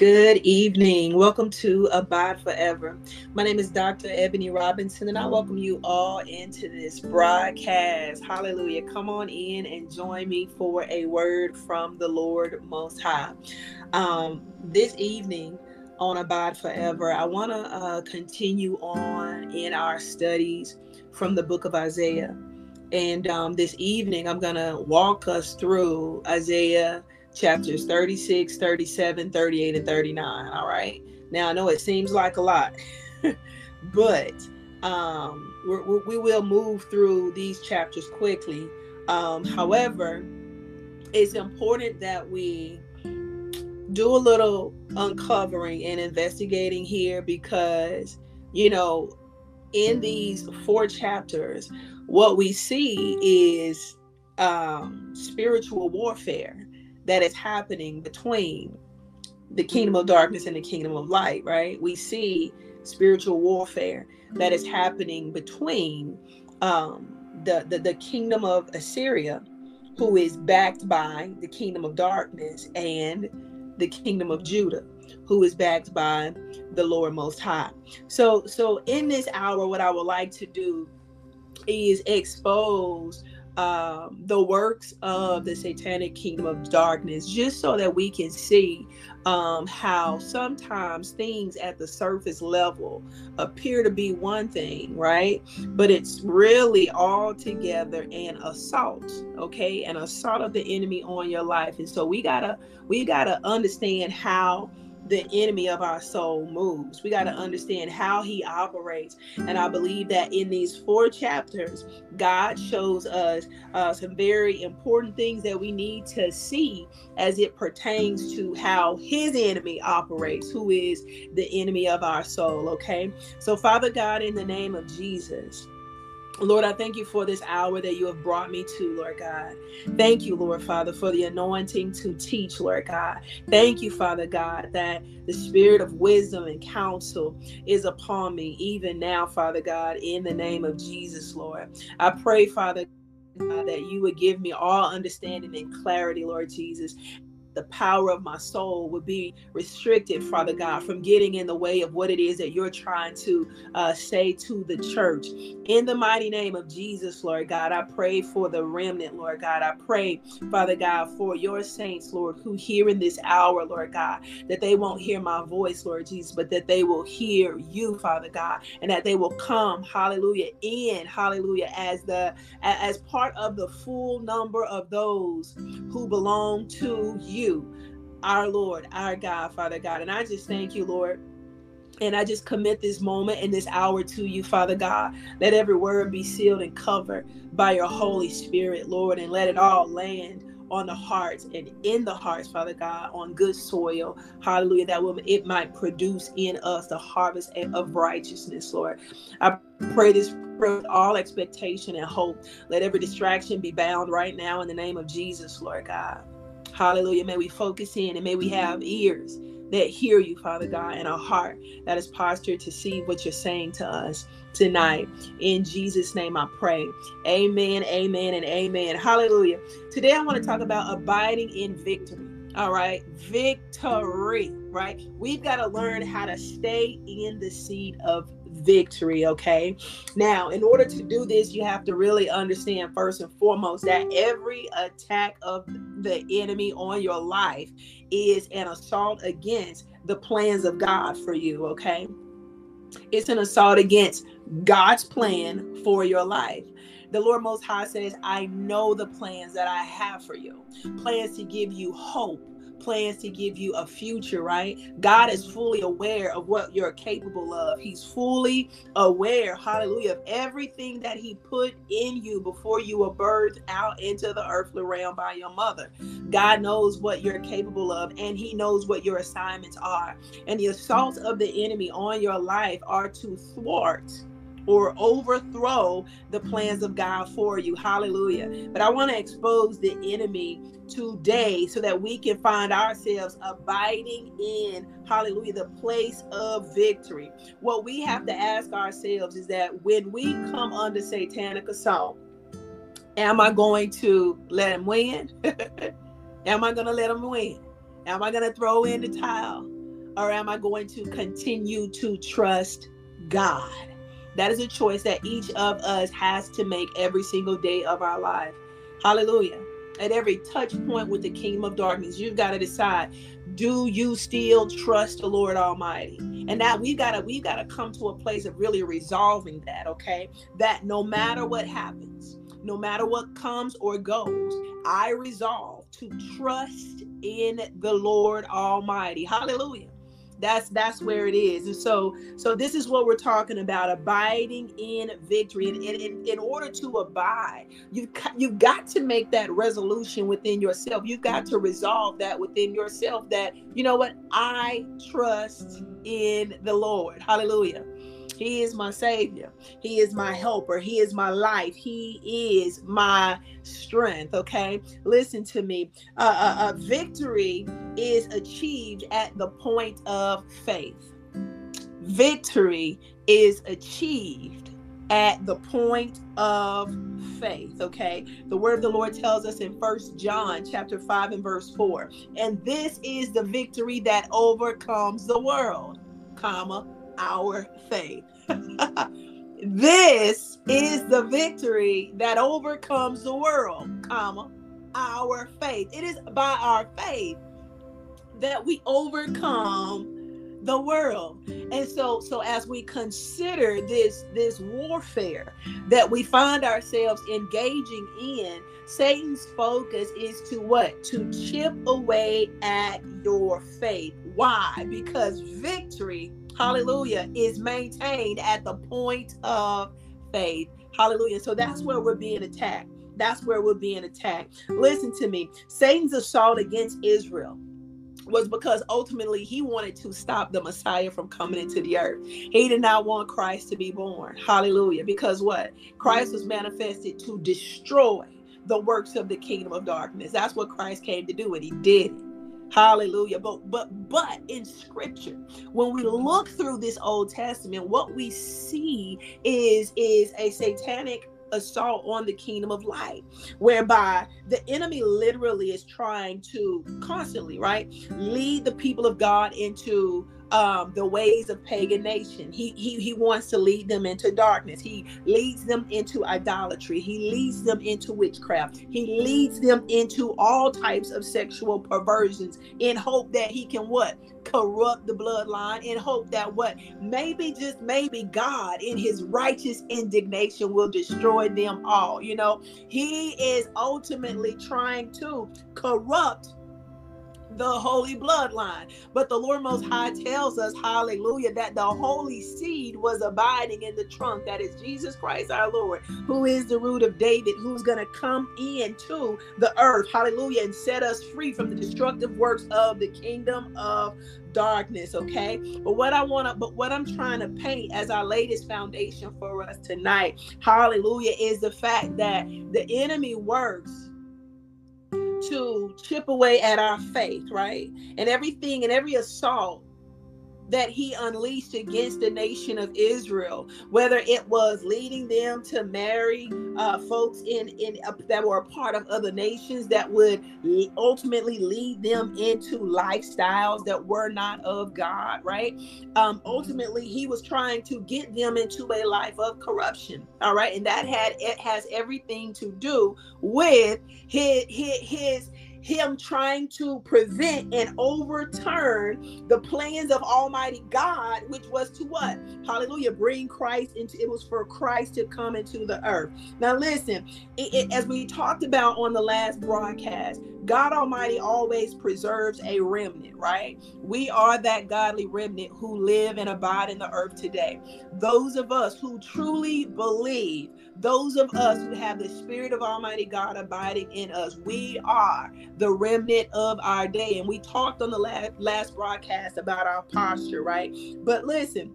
Good evening. Welcome to Abide Forever. My name is Dr. Ebony Robinson, and I welcome you all into this broadcast. Hallelujah. Come on in and join me for a word from the Lord Most High. Um, this evening on Abide Forever, I want to uh, continue on in our studies from the book of Isaiah. And um, this evening, I'm going to walk us through Isaiah chapters 36, 37, 38, and 39. All right. Now, I know it seems like a lot, but um, we will move through these chapters quickly. Um, however, it's important that we do a little uncovering and investigating here because, you know, in these four chapters, what we see is um, spiritual warfare that is happening between the kingdom of darkness and the kingdom of light, right? We see spiritual warfare that is happening between um, the, the, the kingdom of Assyria, who is backed by the kingdom of darkness, and the kingdom of Judah, who is backed by the Lord Most High. So, so in this hour, what I would like to do is expose um, the works of the satanic kingdom of darkness, just so that we can see um, how sometimes things at the surface level appear to be one thing, right? But it's really all together an assault, okay? An assault of the enemy on your life. And so we gotta we gotta understand how the enemy of our soul moves. We got to understand how he operates. And I believe that in these four chapters, God shows us uh, some very important things that we need to see as it pertains to how his enemy operates, who is the enemy of our soul. Okay. So, Father God, in the name of Jesus, Lord, I thank you for this hour that you have brought me to, Lord God. Thank you, Lord Father, for the anointing to teach, Lord God. Thank you, Father God, that the spirit of wisdom and counsel is upon me, even now, Father God, in the name of Jesus, Lord. I pray, Father. God, that you would give me all understanding and clarity, Lord Jesus, the power of my soul would be restricted, Father God, from getting in the way of what it is that you're trying to uh, say to the church. In the mighty name of Jesus, Lord God, I pray for the remnant, Lord God. I pray, Father God, for your saints, Lord, who hear in this hour, Lord God, that they won't hear my voice, Lord Jesus, but that they will hear you, Father God, and that they will come, hallelujah, in, hallelujah, as the as part of the full number of those who belong to you you, our Lord, our God, Father God. And I just thank you, Lord. And I just commit this moment and this hour to you, Father God. Let every word be sealed and covered by your Holy Spirit, Lord, and let it all land on the hearts and in the hearts, Father God, on good soil. Hallelujah. That will it might produce in us the harvest of righteousness, Lord. I pray this with all expectation and hope. Let every distraction be bound right now in the name of Jesus, Lord God. Hallelujah. May we focus in and may we have mm-hmm. ears that hear you, Father God, and a heart that is postured to see what you're saying to us tonight. In Jesus' name I pray. Amen, amen, and amen. Hallelujah. Today I want to talk about abiding in victory. All right, victory, right? We've got to learn how to stay in the seat of victory. Okay. Now, in order to do this, you have to really understand first and foremost that every attack of the enemy on your life is an assault against the plans of God for you. Okay. It's an assault against God's plan for your life. The Lord Most High says, I know the plans that I have for you plans to give you hope plans to give you a future, right? God is fully aware of what you're capable of. He's fully aware, hallelujah, of everything that He put in you before you were birthed out into the earthly realm by your mother. God knows what you're capable of, and He knows what your assignments are. And the assaults of the enemy on your life are to thwart or overthrow the plans of God for you. Hallelujah. But I want to expose the enemy today so that we can find ourselves abiding in, hallelujah, the place of victory. What we have to ask ourselves is that when we come under satanic assault, am I going to let him win? am I going to let him win? Am I going to throw in the towel? or am I going to continue to trust God? That is a choice that each of us has to make every single day of our life. Hallelujah. At every touch point with the kingdom of darkness, you've got to decide do you still trust the Lord Almighty? And that we've got to we've got to come to a place of really resolving that, okay? That no matter what happens, no matter what comes or goes, I resolve to trust in the Lord Almighty. Hallelujah that's that's where it is. And so so this is what we're talking about abiding in victory. And in, in order to abide you've you've got to make that resolution within yourself. You've got to resolve that within yourself that you know what? I trust in the lord. Hallelujah he is my savior. He is my helper. He is my life. He is my strength. Okay. Listen to me. Uh, uh, uh, victory is achieved at the point of faith. Victory is achieved at the point of faith okay the word of the lord tells us in first john chapter 5 and verse 4 and this is the victory that overcomes the world comma our faith. this is the victory that overcomes the world, comma, our faith. It is by our faith that we overcome the world and so so as we consider this this warfare that we find ourselves engaging in satan's focus is to what to chip away at your faith why because victory hallelujah, is maintained at the point of faith. Hallelujah. So that's where we're being attacked. That's where we're being attacked. Listen to me. Satan's assault against Israel was because ultimately he wanted to stop the Messiah from coming into the earth. He did not want Christ to be born. Hallelujah. Because what? Christ was manifested to destroy the works of the kingdom of darkness. That's what Christ came to do, and he did it. Hallelujah. But but but in scripture, when we look through this Old Testament, what we see is is a satanic assault on the kingdom of light whereby the enemy literally is trying to constantly right lead the people of god into um, the ways of pagan nation. He, he he wants to lead them into darkness. He leads them into idolatry. He leads them into witchcraft. He leads them into all types of sexual perversions in hope that he can what corrupt the bloodline. In hope that what maybe just maybe God in His righteous indignation will destroy them all. You know, He is ultimately trying to corrupt the holy bloodline. But the Lord Most High tells us, hallelujah, that the holy seed was abiding in the trunk. That is Jesus Christ our Lord, who is the root of David, who's going to come into the earth, hallelujah, and set us free from the destructive works of the kingdom of darkness okay but what i want to but what i'm trying to paint as our latest foundation for us tonight hallelujah is the fact that the enemy works to chip away at our faith, right? And everything and every assault that he unleashed against the nation of Israel, whether it was leading them to marry uh, folks in in uh, that were a part of other nations that would ultimately lead them into lifestyles that were not of God, right? Um, ultimately, he was trying to get them into a life of corruption, all right, and that had it has everything to do with his his, his him trying to prevent and overturn the plans of Almighty God, which was to what? Hallelujah, bring Christ into it was for Christ to come into the earth. Now, listen, it, it, as we talked about on the last broadcast, God Almighty always preserves a remnant, right? We are that godly remnant who live and abide in the earth today. Those of us who truly believe, those of us who have the Spirit of Almighty God abiding in us, we are the remnant of our day. And we talked on the last, last broadcast about our posture, right? But listen,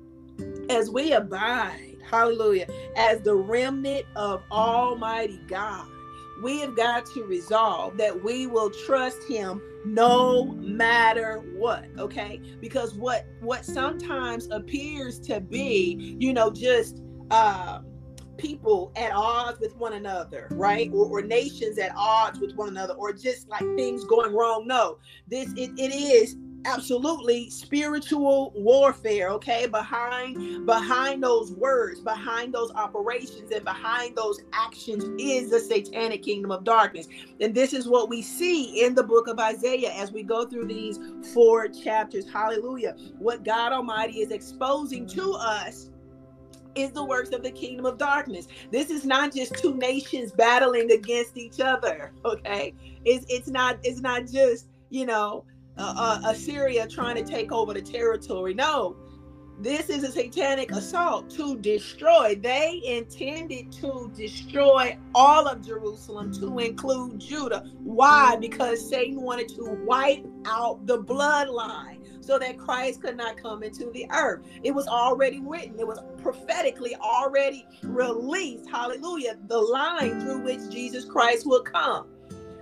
as we abide, hallelujah, as the remnant of Almighty God, we have got to resolve that we will trust him no matter what okay because what what sometimes appears to be you know just um people at odds with one another, right? Or, or, nations at odds with one another, or just like things going wrong. No, this it, it is absolutely spiritual warfare okay behind behind those words behind those operations and behind those actions is the satanic kingdom of darkness and this is what we see in the book of isaiah as we go through these four chapters hallelujah what god almighty is exposing to us is the works of the kingdom of darkness. This is not just two nations battling against each other. Okay, it's it's not it's not just you know uh, uh, Assyria trying to take over the territory. No, this is a satanic assault to destroy. They intended to destroy all of Jerusalem to include Judah. Why? Because Satan wanted to wipe out the bloodline so that Christ could not come into the earth. It was already written, it was prophetically already released. Hallelujah. The line through which Jesus Christ will come.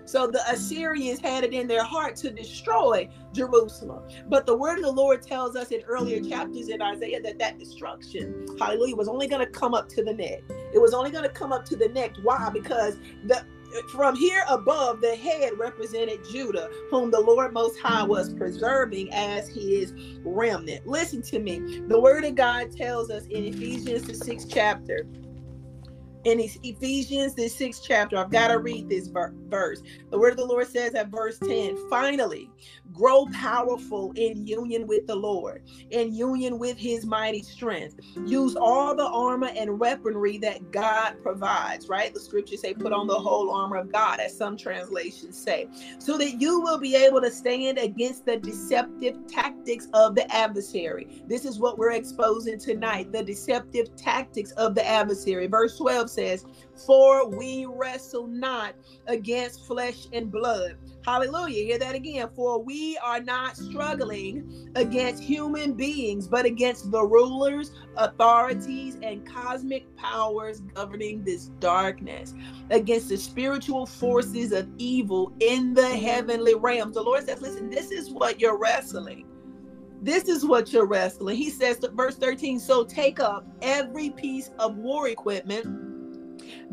So the Assyrians had it in their heart to destroy Jerusalem. But the word of the Lord tells us in earlier chapters in Isaiah that that destruction, hallelujah, was only going to come up to the neck. It was only going to come up to the neck. Why? Because the from here above, the head represented Judah, whom the Lord Most High was preserving as his remnant. Listen to me. The word of God tells us in Ephesians, the sixth chapter, in Ephesians, the sixth chapter. I've got to read this verse. The word of the Lord says at verse 10 finally, grow powerful in union with the Lord, in union with his mighty strength. Use all the armor and weaponry that God provides, right? The scriptures say, put on the whole armor of God, as some translations say, so that you will be able to stand against the deceptive tactics of the adversary. This is what we're exposing tonight the deceptive tactics of the adversary. Verse 12 says, For we wrestle not against flesh and blood. Hallelujah. Hear that again. For we are not struggling against human beings, but against the rulers, authorities, and cosmic powers governing this darkness, against the spiritual forces of evil in the heavenly realms. The Lord says, Listen, this is what you're wrestling. This is what you're wrestling. He says, verse 13, so take up every piece of war equipment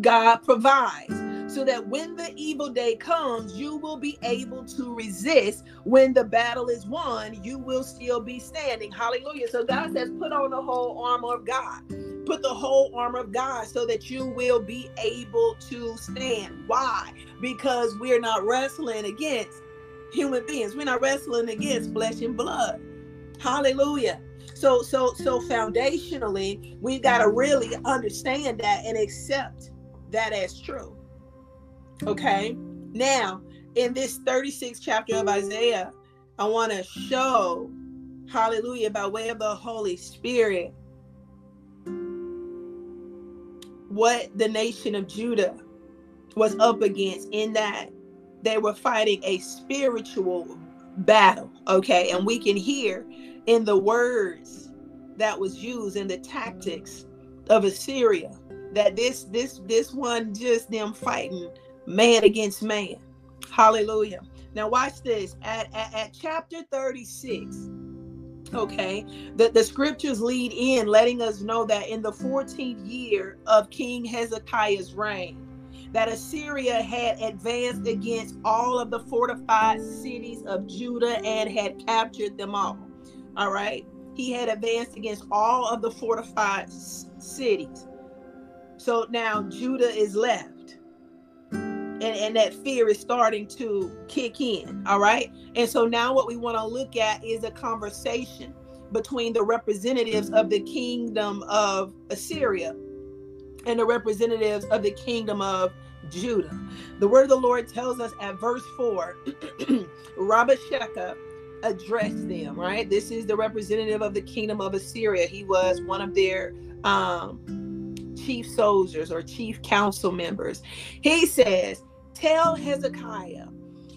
God provides so that when the evil day comes, you will be able to resist. When the battle is won, you will still be standing. Hallelujah. So God says, put on the whole armor of God. Put the whole armor of God so that you will be able to stand. Why? Because we're not wrestling against human beings. We're not wrestling against flesh and blood. Hallelujah. So so so foundationally, we've got to really understand that and accept that as true. Okay. Now, in this 36th chapter of Isaiah, I want to show, hallelujah, by way of the Holy Spirit, what the nation of Judah was up against in that they were fighting a spiritual battle. Okay. And we can hear in the words that was used in the tactics of Assyria that this this this one just them fighting man against man. Hallelujah. Now watch this. At, at, at chapter 36 okay the, the scriptures lead in letting us know that in the 14th year of king hezekiah's reign that assyria had advanced against all of the fortified cities of judah and had captured them all all right? He had advanced against all of the fortified cities. So now Judah is left. And, and that fear is starting to kick in. All right. And so now what we want to look at is a conversation between the representatives of the kingdom of Assyria and the representatives of the kingdom of Judah. The word of the Lord tells us at verse 4 Rabashakeh addressed them, right? This is the representative of the kingdom of Assyria. He was one of their um, chief soldiers or chief council members. He says, Tell Hezekiah,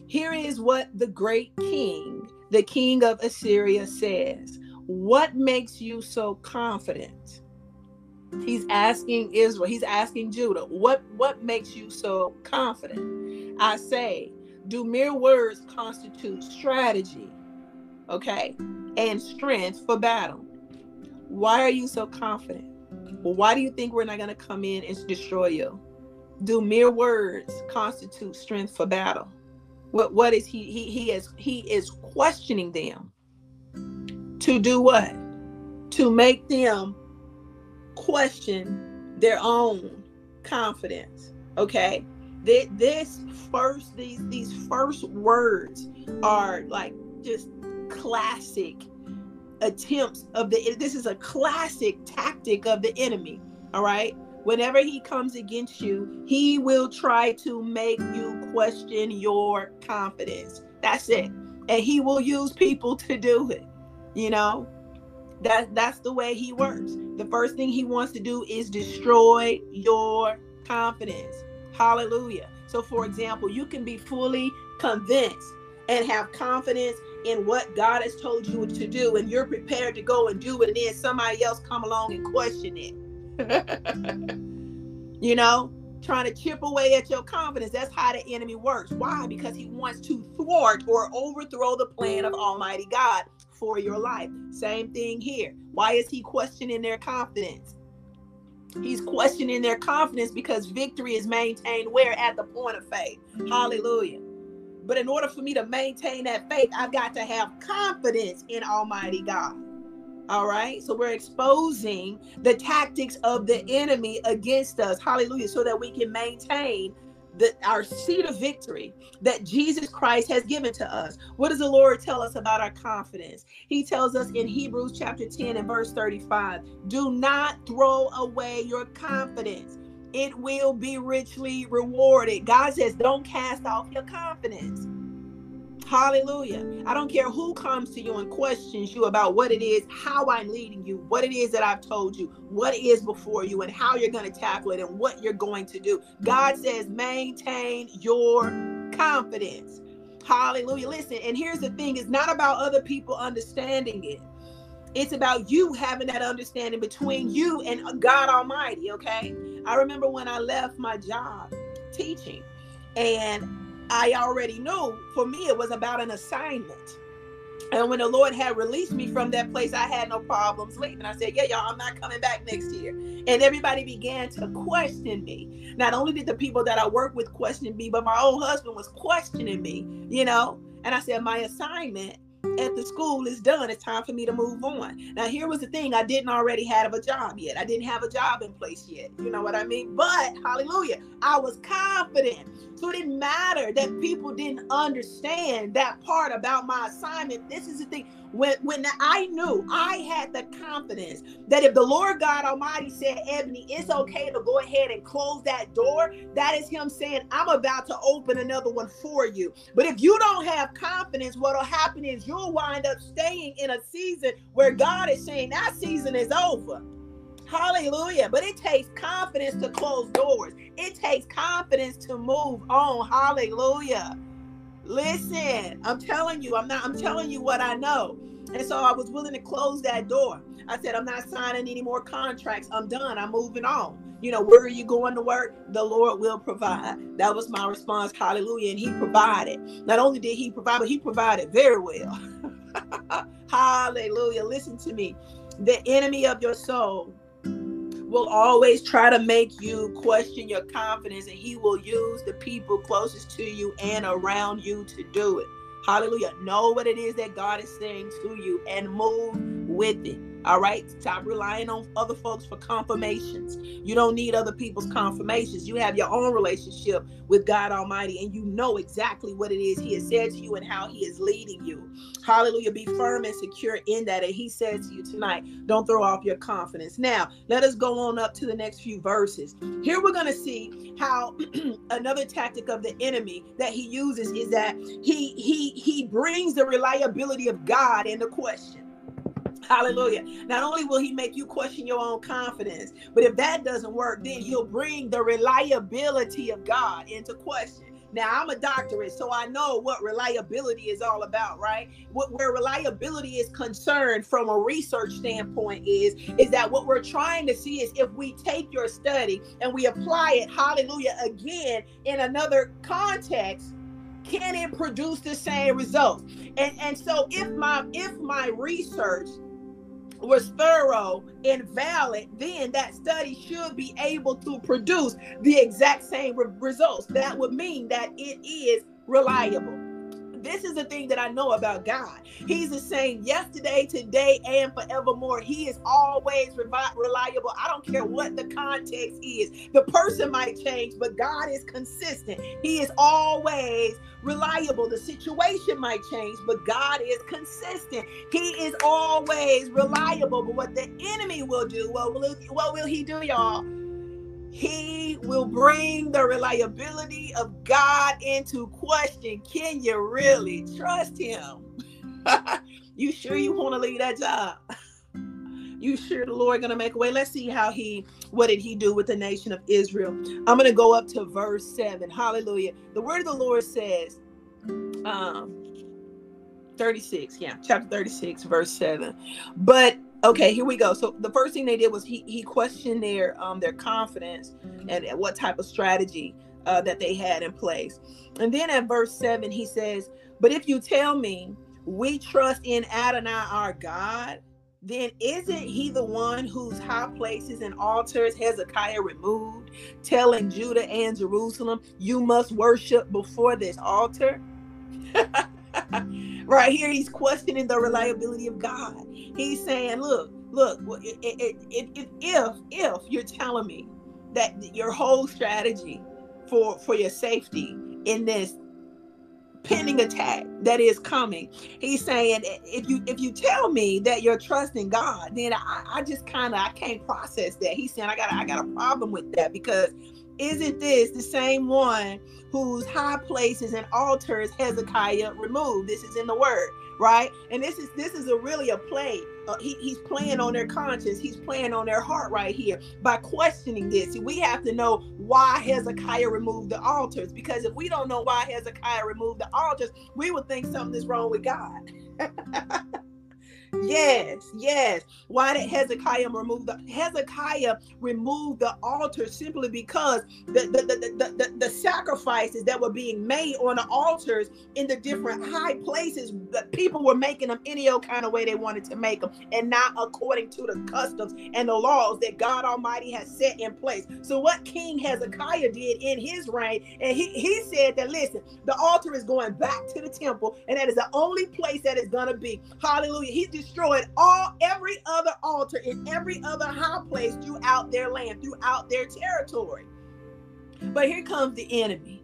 here is what the great king, the king of Assyria, says. What makes you so confident? He's asking Israel, he's asking Judah, what, what makes you so confident? I say, do mere words constitute strategy, okay, and strength for battle? Why are you so confident? Why do you think we're not going to come in and destroy you? Do mere words constitute strength for battle? What what is he he he is he is questioning them. to do what? To make them question their own confidence. Okay? That This first, these these first words are like just classic attempts of the this is a classic tactic of the enemy all right whenever he comes against you he will try to make you question your confidence. That's it. And he will use people to do it you know? That that's the way he works. The first thing he wants to do is destroy your confidence. Hallelujah. So for example you can be fully convinced and have confidence in what God has told you to do, and you're prepared to go and do it, and then somebody else come along and question it. you know, trying to chip away at your confidence. That's how the enemy works. Why? Because he wants to thwart or overthrow the plan of Almighty God for your life. Same thing here. Why is he questioning their confidence? He's questioning their confidence because victory is maintained where? At the point of faith. Hallelujah. But in order for me to maintain that faith, I've got to have confidence in Almighty God. All right. So we're exposing the tactics of the enemy against us. Hallelujah. So that we can maintain the, our seat of victory that Jesus Christ has given to us. What does the Lord tell us about our confidence? He tells us in Hebrews chapter 10 and verse 35 do not throw away your confidence it will be richly rewarded. God says, don't cast off your confidence. Hallelujah. I don't care who comes to you and questions you about what it is, how I'm leading you, what it is that I've told you, what is before you, and how you're going to tackle it and what you're going to do. God says, maintain your confidence. Hallelujah. Listen, and here's the thing it's not about other people understanding it. It's about you having that understanding between you and God Almighty, okay? I remember when I left my job teaching, and I already knew for me it was about an assignment. And when the Lord had released me from that place, I had no problems leaving. I said, Yeah, y'all, I'm not coming back next year. And everybody began to question me. Not only did the people that I work with question me, but my own husband was questioning me, you know. And I said, My assignment at the school is done. It's time for me to move on. Now, here was the thing I didn't already have a job yet. I didn't have a job in place yet. You know what I mean? But hallelujah, I was confident. So it didn't matter that people didn't understand that part about my assignment. This is the thing when when I knew I had the confidence that if the Lord God Almighty said, Ebony, it's okay to go ahead and close that door, that is Him saying, I'm about to open another one for you. But if you don't have confidence, what'll happen is you'll wind up staying in a season where God is saying that season is over. Hallelujah. But it takes confidence to close doors. It takes confidence to move on. Hallelujah. Listen, I'm telling you, I'm not, I'm telling you what I know. And so I was willing to close that door. I said, I'm not signing any more contracts. I'm done. I'm moving on. You know, where are you going to work? The Lord will provide. That was my response. Hallelujah. And He provided. Not only did He provide, but He provided very well. Hallelujah. Listen to me. The enemy of your soul will always try to make you question your confidence, and he will use the people closest to you and around you to do it. Hallelujah. Know what it is that God is saying to you and move with it. All right. Stop relying on other folks for confirmations. You don't need other people's confirmations. You have your own relationship with God Almighty and you know exactly what it is He has said to you and how He is leading you. Hallelujah. Be firm and secure in that. And He says to you tonight, don't throw off your confidence. Now, let us go on up to the next few verses. Here we're going to see how another tactic of the enemy that he uses is that he he he brings the reliability of God into question. Hallelujah. Not only will he make you question your own confidence, but if that doesn't work, then he'll bring the reliability of God into question. Now, I'm a doctorate, so I know what reliability is all about, right? What where reliability is concerned from a research standpoint is is that what we're trying to see is if we take your study and we apply it, hallelujah, again in another context, can it produce the same results? And and so if my if my research was thorough and valid, then that study should be able to produce the exact same re- results. That would mean that it is reliable. This is the thing that I know about God. He's the same yesterday, today, and forevermore. He is always reliable. I don't care what the context is. The person might change, but God is consistent. He is always reliable. The situation might change, but God is consistent. He is always reliable. But what the enemy will do, will, what will he do, y'all? He will bring the reliability of God into question. Can you really trust him? you sure you want to leave that job? you sure the Lord gonna make a way? Let's see how he what did he do with the nation of Israel. I'm gonna go up to verse 7. Hallelujah. The word of the Lord says, um 36, yeah, chapter 36, verse 7. But okay here we go. So the first thing they did was he he questioned their um their confidence and, what type of strategy uh, that they had in place. And then at verse 7 he says but if you tell me we trust in adonai our god then isn't he the one whose high places and altars hezekiah removed telling judah and jerusalem you must worship before this altar? Right here he's questioning the reliability of god he's saying look look if if if you're telling me that your whole strategy for for your safety in this pending attack that is coming he's saying if you if you tell me that you're trusting god then i, I just kind of i can't process that he's saying i got i got a problem with that because isn't this the same one whose high places and altars Hezekiah removed? This is in the word, right? And this is this is a really a play. Uh, he, he's playing on their conscience. He's playing on their heart right here by questioning this. We have to know why Hezekiah removed the altars because if we don't know why Hezekiah removed the altars, we would think something is wrong with God. Yes, yes. Why did mm-hmm. Hezekiah remove the Hezekiah removed the altar simply because the the, the, the, the, the sacrifices that were being made on the altars in the different mm-hmm. high places, that people were making them any old kind of way they wanted to make them, and not according to the customs and the laws that God Almighty has set in place. So what King Hezekiah did in his reign, and he, he said that listen, the altar is going back to the temple, and that is the only place that is gonna be. Hallelujah. He destroyed all every other altar in every other high place throughout their land, throughout their territory. But here comes the enemy.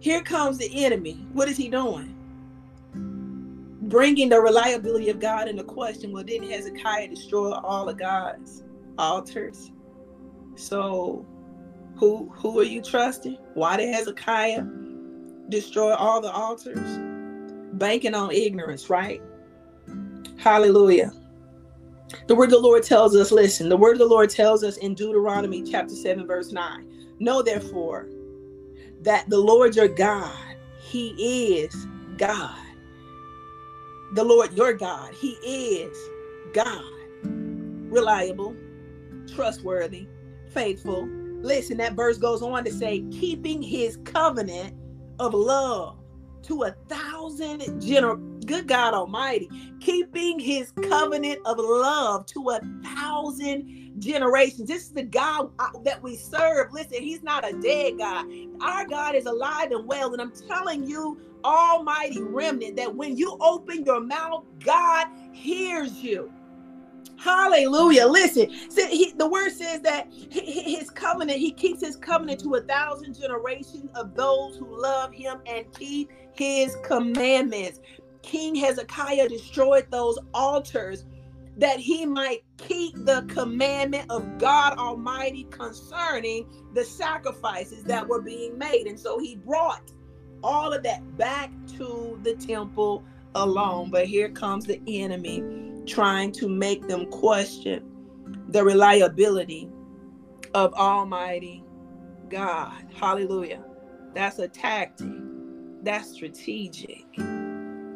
Here comes the enemy. What is he doing? Bringing the reliability of God into question. Well, didn't Hezekiah destroy all of God's altars? So, who who are you trusting? Why did Hezekiah destroy all the altars? Banking on ignorance, right? Hallelujah. The word of the Lord tells us, listen, the word of the Lord tells us in Deuteronomy chapter 7, verse 9. Know therefore that the Lord your God, He is God. The Lord your God, He is God. Reliable, trustworthy, faithful. Listen, that verse goes on to say, keeping his covenant of love to a thousand gener good God Almighty, keeping his covenant of love to a thousand generations. This is the God uh, that we serve. Listen, he's not a dead God. Our God is alive and well. And I'm telling you, Almighty remnant, that when you open your mouth, God hears you. Hallelujah. Listen, he, the word says that his covenant, he keeps his covenant to a thousand generations of those who love him and keep his commandments. King Hezekiah destroyed those altars that he might keep the commandment of God Almighty concerning the sacrifices that were being made. And so he brought all of that back to the temple alone. But here comes the enemy trying to make them question the reliability of Almighty God. Hallelujah. That's a tactic. That's strategic.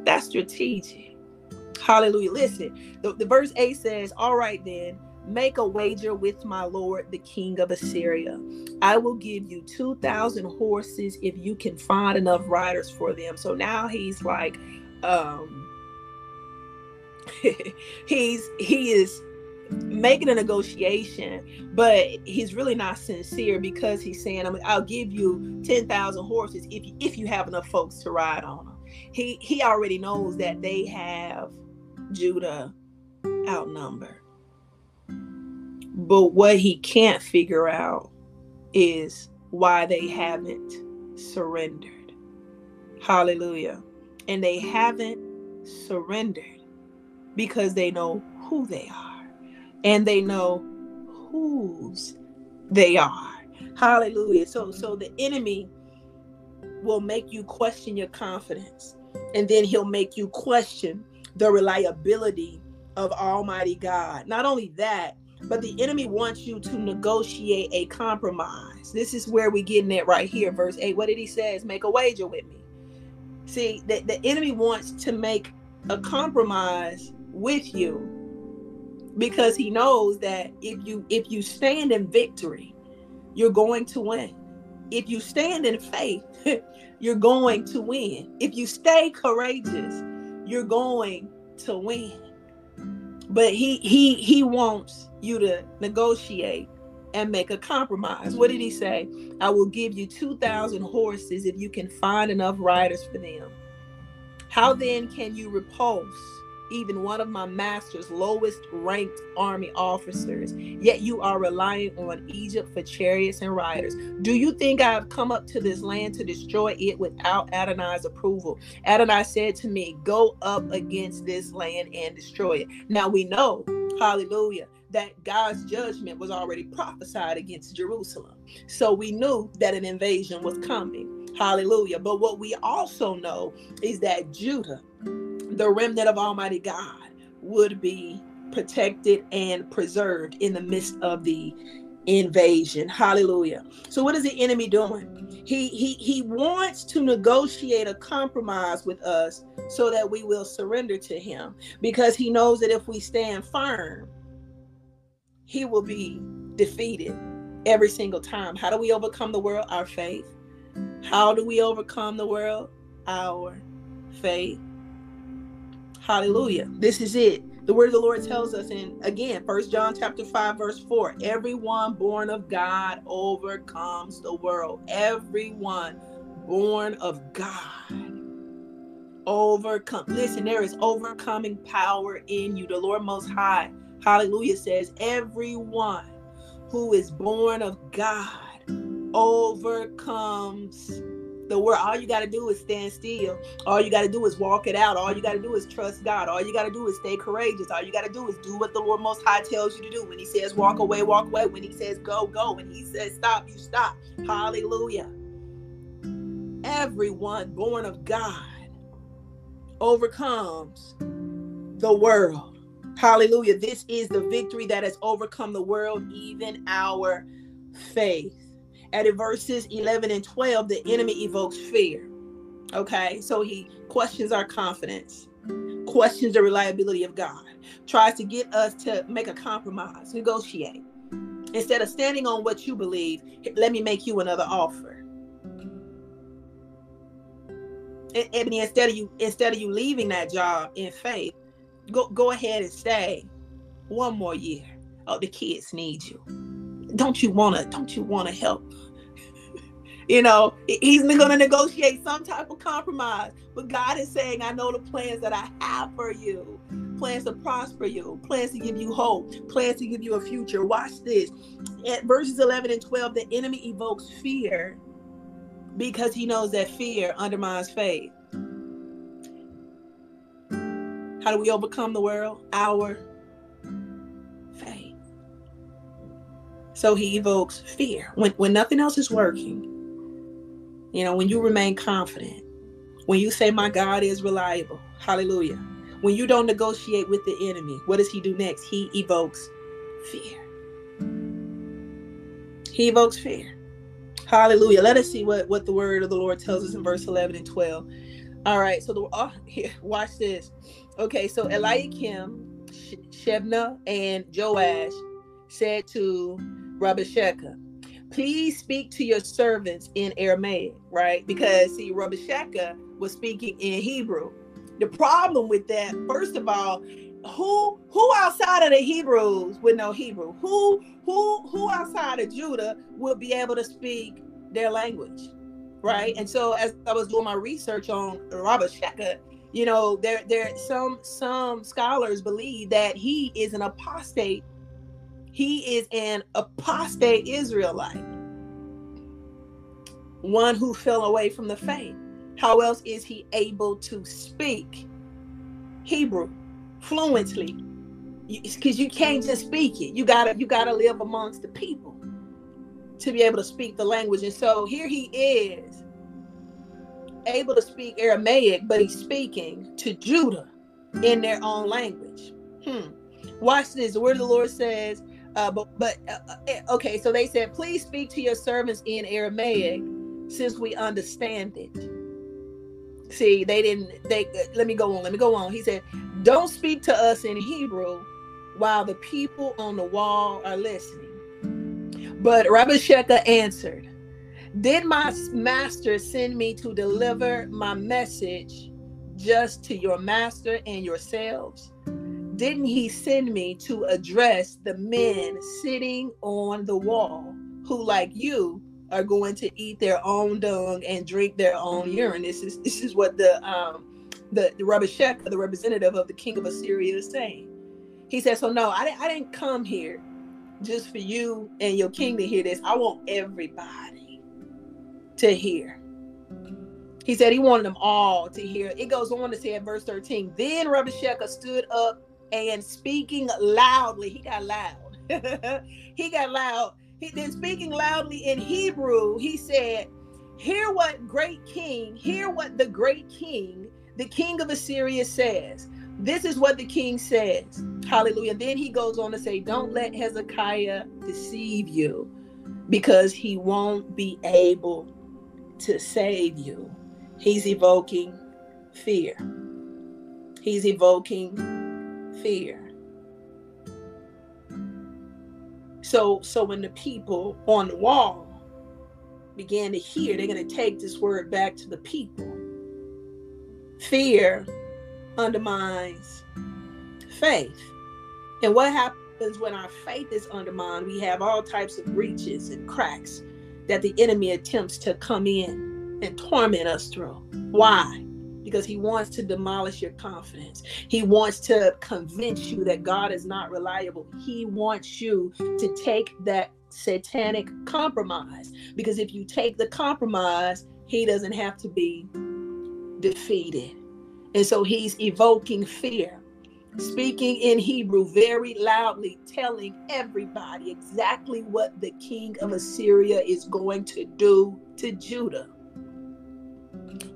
That's strategic. Hallelujah. Listen, the, the verse 8 says, All right, then, make a wager with my Lord, the king of Assyria. I will give you 2,000 horses if you can find enough riders for them. So now he's like, um, he's he is making a negotiation, but he's really not sincere because he's saying, "I'll give you ten thousand horses if you, if you have enough folks to ride on them." He he already knows that they have Judah outnumbered. But what he can't figure out is why they haven't surrendered. Hallelujah. And they haven't surrendered because they know who they are and they know whose they are. Hallelujah. So so the enemy will make you question your confidence and then he'll make you question the reliability of Almighty God. Not only that, but the enemy wants you to negotiate a compromise. This is where we're getting it right here, verse 8. What did he say? Make a wager with me. See, the, the enemy wants to make a compromise with you because he knows that if you if you stand in victory, you're going to win. If you stand in faith, you're going to win. If you stay courageous, you're going to win. But he he he wants you to negotiate and make a compromise. What did he say? I will give you 2,000 horses if you can find enough riders for them. How then can you repulse even one of my master's lowest ranked army officers, yet you are relying on Egypt for chariots and riders. Do you think I have come up to this land to destroy it without Adonai's approval? Adonai said to me, Go up against this land and destroy it. Now we know, hallelujah, that God's judgment was already prophesied against Jerusalem. So we knew that an invasion was coming. Hallelujah. But what we also know is that Judah the remnant of Almighty God would be protected and preserved in the midst of the invasion. Hallelujah. So what is the enemy doing? He he he wants to negotiate a compromise with us so that we will surrender to him because he knows that if we stand firm, he will be defeated every single time. How do we overcome the world? Our faith. How do we overcome the world? Our faith. Hallelujah. This is it. The word of the Lord tells us in again, First John chapter 5, verse 4. Everyone born of God overcomes the world. Everyone born of God overcome. Listen, there is overcoming power in you. The Lord Most High, hallelujah, says, Everyone who is born of God overcomes the word all you got to do is stand still. All you got to do is walk it out. All you got to do is trust god. All you got to do is stay courageous. All you got to do is do what the lord most high tells you to do. When he says walk away walk away. When he says go go. When he says stop you stop. Hallelujah. Everyone born of god overcomes the world. Hallelujah. This is the victory that has overcome the world even our faith at verses 11 and 12, the enemy evokes fear. Okay, so he questions our confidence, questions the reliability of God, tries to get us to make a compromise, negotiate. Instead of standing on what you believe, let me make you another offer. Ebony, instead of you instead of you leaving that job in faith, go go ahead and stay one more year. Oh, the kids need you. Don't you wanna don't you wanna help you know, he's going to negotiate some type of compromise. But God is saying, I know the plans that I have for you plans to prosper you, plans to give you hope, plans to give you a future. Watch this. At verses 11 and 12, the enemy evokes fear because he knows that fear undermines faith. How do we overcome the world? Our faith. So he evokes fear. When, when nothing else is working, you know, when you remain confident, when you say, My God is reliable, hallelujah. When you don't negotiate with the enemy, what does he do next? He evokes fear. He evokes fear. Hallelujah. Let us see what, what the word of the Lord tells us in verse 11 and 12. All right, so the oh, here, watch this. Okay, so Eliakim, Shebna, and Joash said to Rabashakeh, please speak to your servants in Aramaic, right? Because see, Rabashakeh was speaking in Hebrew. The problem with that, first of all, who who outside of the Hebrews would know Hebrew? Who who who outside of Judah would be able to speak their language? right? And so as I was doing my research on Rabashakeh, you know, there there some some scholars believe that he is an apostate. He is an apostate Israelite, one who fell away from the faith. How else is he able to speak Hebrew fluently? Because you can't just speak it. You gotta you gotta live amongst the people to be able to speak the language. And so here he is able to speak Aramaic, but he's speaking to Judah in their own language. Hmm. Watch this. The word of the Lord says, uh, but but uh, uh eh, okay. So they said, please speak to your servants in Aramaic, since we understand it. See, they didn't. They uh, let me go on. Let me go on. He said, don't speak to us in Hebrew, while the people on the wall are listening. But Rabashakeh answered, did my master send me to deliver my message just to your master and yourselves? Didn't he send me to address the men sitting on the wall who, like you, are going to eat their own dung and drink their own urine? This is this is what the um the, the the representative of the king of Assyria, is saying. He said, So no, I, I didn't come here just for you and your king to hear this. I want everybody to hear. He said he wanted them all to hear. It goes on to say at verse 13, then Rabashakeh stood up and speaking loudly, he got loud. he got loud. He then speaking loudly in Hebrew, he said, Hear what great king, hear what the great king, the king of Assyria says. This is what the king says. Hallelujah. Then he goes on to say, Don't let Hezekiah deceive you because he won't be able to save you. He's evoking fear. He's evoking fear. So so when the people on the wall began to hear, they're going to take this word back to the people. Fear undermines faith. And what happens when our faith is undermined? We have all types of breaches and cracks that the enemy attempts to come in and torment us through. Why? Because he wants to demolish your confidence. He wants to convince you that God is not reliable. He wants you to take that satanic compromise. Because if you take the compromise, he doesn't have to be defeated. And so he's evoking fear speaking in Hebrew very loudly, telling everybody exactly what the king of Assyria is going to do to Judah.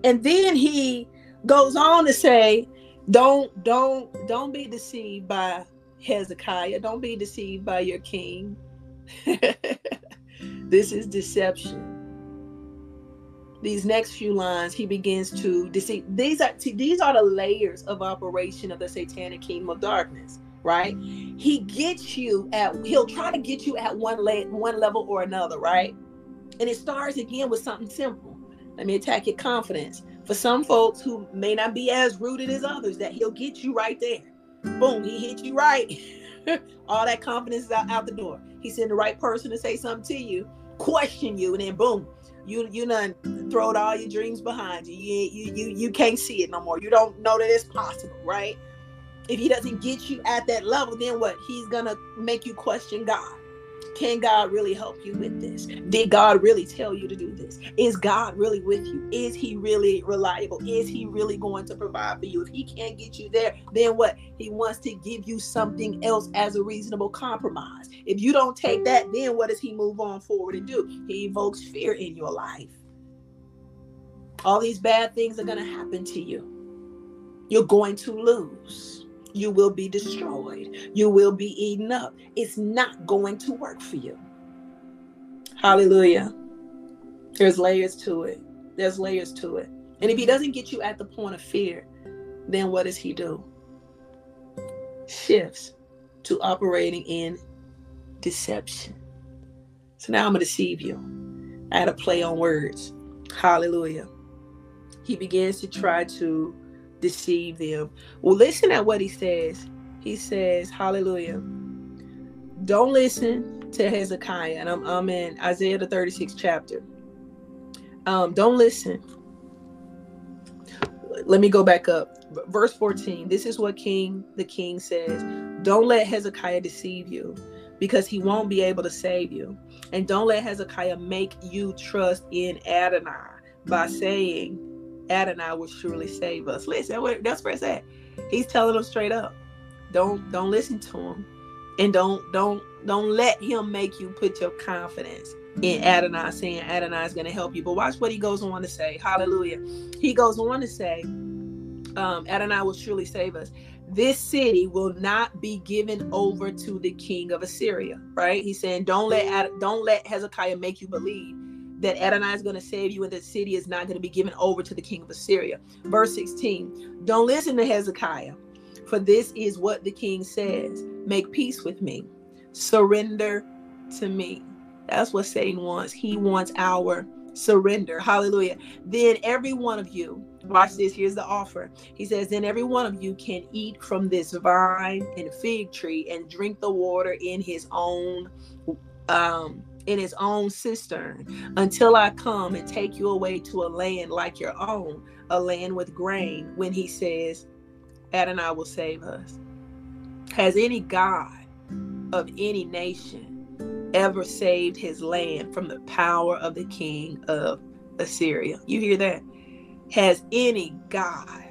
And then he goes on to say, don't don't don't be deceived by Hezekiah. Don't be deceived by your king. this is deception these next few lines, he begins to deceive. These are these are the layers of operation of the satanic kingdom of darkness, right? He gets you at he'll try to get you at one le- one level or another, right? And it starts again with something simple. Let me attack your confidence. For some folks who may not be as rooted as others, that he'll get you right there. Boom, he hit you right. All that confidence is out, out the door. He sent the right person to say something to you, question you, and then boom, you you done throwed all your dreams behind you. You you you you can't see it no more. You don't know that it's possible, right? If he doesn't get you at that level, then what? He's gonna make you question God. Can God really help you with this? Did God really tell you to do this? Is God really with you? Is He really reliable? Is He really going to provide for you? If He can't get you there, then what? He wants to give you something else as a reasonable compromise. If you don't take that, then what does He move on forward and do? He evokes fear in your life. All these bad things are going to happen to you. You're going to lose you will be destroyed. You will be eaten up. It's not going to work for you. Hallelujah. There's layers to it. There's layers to it. And if he doesn't get you at the point of fear, then what does he do? Shifts to operating in deception. So now I'm going to deceive you. I had a play on words. Hallelujah. He begins to try to deceive them. Well, listen at what he says. He says, Hallelujah. Don't listen to Hezekiah. And I'm, I'm in Isaiah the 36th chapter. Um, don't listen. Let me go back up. Verse 14. This is what King the king says. Don't let Hezekiah deceive you because he won't be able to save you. And don't let Hezekiah make you trust in Adonai by saying, Adonai will surely save us. Listen, that's where it's at. He's telling them straight up. Don't don't listen to him. And don't don't don't let him make you put your confidence in Adonai, saying Adonai is going to help you. But watch what he goes on to say. Hallelujah. He goes on to say, um, Adonai will surely save us. This city will not be given over to the king of Assyria. Right? He's saying, don't let Ad- don't let Hezekiah make you believe that Adonai is going to save you and that city is not going to be given over to the king of Assyria. Verse 16. Don't listen to Hezekiah, for this is what the king says: Make peace with me, surrender to me. That's what Satan wants. He wants our surrender. Hallelujah. Then every one of you, watch this, here's the offer. He says, Then every one of you can eat from this vine and fig tree and drink the water in his own um in his own cistern until I come and take you away to a land like your own, a land with grain, when he says, Adonai will save us. Has any God of any nation ever saved his land from the power of the king of Assyria. You hear that? Has any God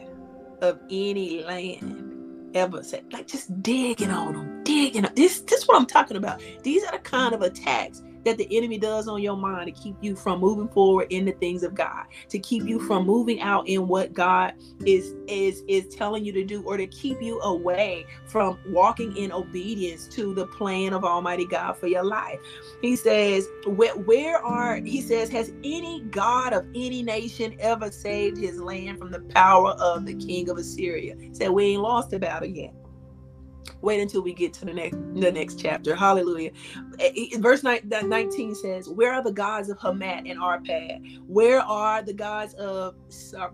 of any land ever said, like just digging on them, digging. This, this is what I'm talking about. These are the kind of attacks that the enemy does on your mind to keep you from moving forward in the things of God, to keep you from moving out in what God is is is telling you to do, or to keep you away from walking in obedience to the plan of Almighty God for your life. He says, where, where are he says, has any God of any nation ever saved his land from the power of the king of Assyria? He said, We ain't lost the battle yet. Wait until we get to the next the next chapter. Hallelujah. Eh, eh, verse 19 says, Where are the gods of Hamat and Arpad? Where are the gods of Sar-?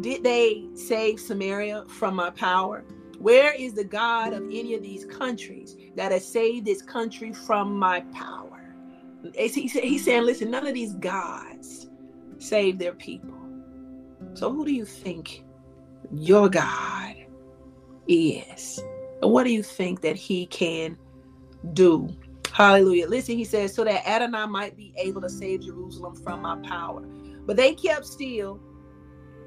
Did they save Samaria from my power? Where is the God of any of these countries that has saved this country from my power? He's saying, listen, none of these gods save their people. So who do you think your God is. And what do you think that he can do? Hallelujah. Listen, he says, so that Adonai might be able to save Jerusalem from my power. But they kept still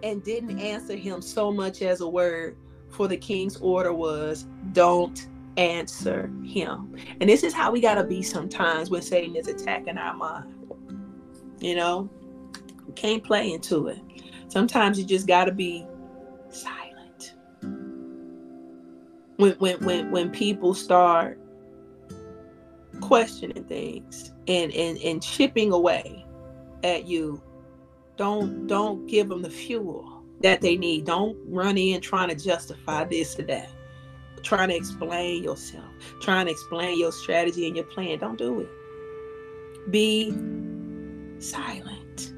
and didn't answer him so much as a word, for the king's order was, don't answer him. And this is how we got to be sometimes when Satan is attacking our mind. You know, we can't play into it. Sometimes you just got to be silent when when when when people start questioning things and and and chipping away at you don't don't give them the fuel that they need. Don't run in trying to justify this or that. Trying to explain yourself. Trying to explain your strategy and your plan. Don't do it. Be silent.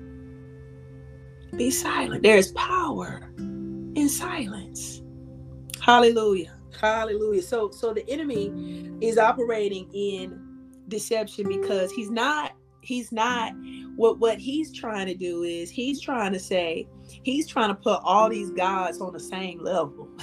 Be silent. There is power in silence. Hallelujah Hallelujah. So so the enemy is operating in deception because he's not he's not what what he's trying to do is he's trying to say he's trying to put all these gods on the same level.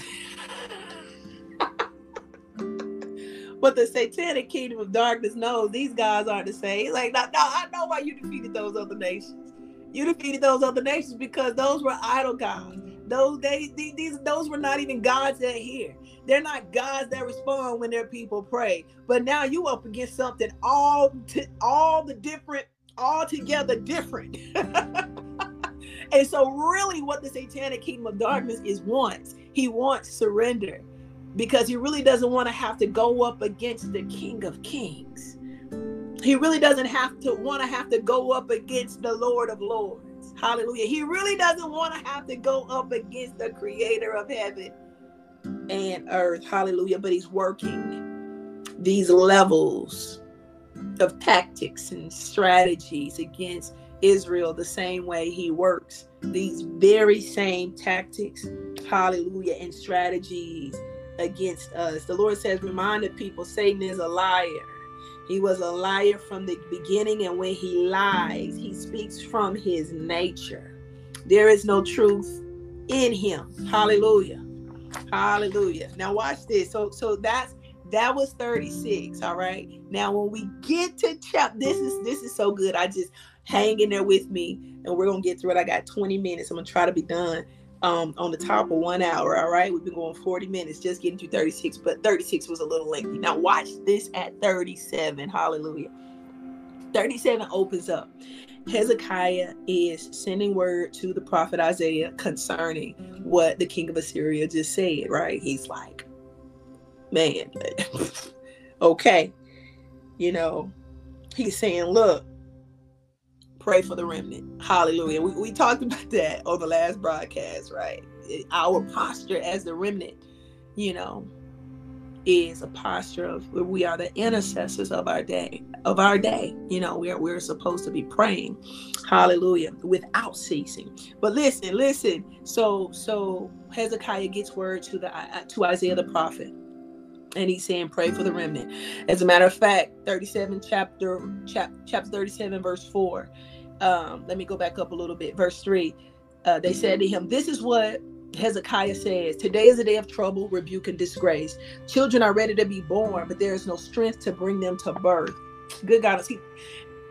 but the satanic kingdom of darkness knows these guys aren't the same. like, no, no, I know why you defeated those other nations. You defeated those other nations because those were idol gods. Those they these those were not even gods that here. They're not gods that respond when their people pray. But now you up against something all to all the different, all together different. and so really what the satanic kingdom of darkness is wants. He wants surrender because he really doesn't want to have to go up against the king of kings. He really doesn't have to want to have to go up against the Lord of Lords. Hallelujah. He really doesn't want to have to go up against the creator of heaven and earth. Hallelujah. But he's working these levels of tactics and strategies against Israel the same way he works these very same tactics, hallelujah, and strategies against us. The Lord says, remind the people Satan is a liar He was a liar from the beginning, and when he lies, he speaks from his nature. There is no truth in him. Hallelujah. Hallelujah. Now watch this. So so that's that was 36. All right. Now when we get to chapter, this is this is so good. I just hang in there with me and we're gonna get through it. I got 20 minutes. I'm gonna try to be done um, on the top of one hour. All right, we've been going 40 minutes, just getting through 36, but 36 was a little lengthy. Now, watch this at 37. Hallelujah. 37 opens up. Hezekiah is sending word to the prophet Isaiah concerning what the king of Assyria just said, right? He's like, man, okay. You know, he's saying, look, pray for the remnant. Hallelujah. We, we talked about that on the last broadcast, right? Our posture as the remnant, you know, is a posture of where we are the intercessors of our day, of our day. You know, we're we're supposed to be praying, hallelujah, without ceasing. But listen, listen. So so Hezekiah gets word to the uh, to Isaiah the prophet and he's saying pray for the remnant as a matter of fact 37 chapter chap, chapter 37 verse 4 um, let me go back up a little bit. Verse 3 uh, they said to him, This is what Hezekiah says Today is a day of trouble, rebuke, and disgrace. Children are ready to be born, but there is no strength to bring them to birth. Good God, see,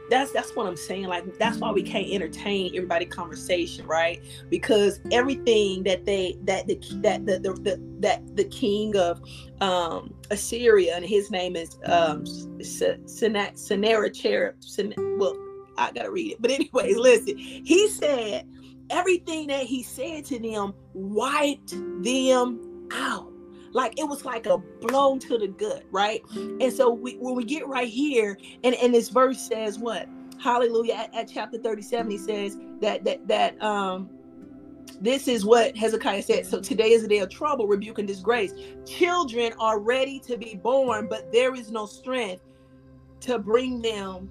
that's that's what I'm saying. Like that's why we can't entertain everybody conversation, right? Because everything that they that the that the, the, the that the king of um Assyria and his name is um Sennacherib. Well, I gotta read it. But anyways, listen. He said everything that he said to them wiped them out. Like it was like a blow to the gut, right? And so we, when we get right here, and, and this verse says what? Hallelujah. At, at chapter 37, he says that that that um this is what Hezekiah said. So today is a day of trouble, rebuke, and disgrace. Children are ready to be born, but there is no strength to bring them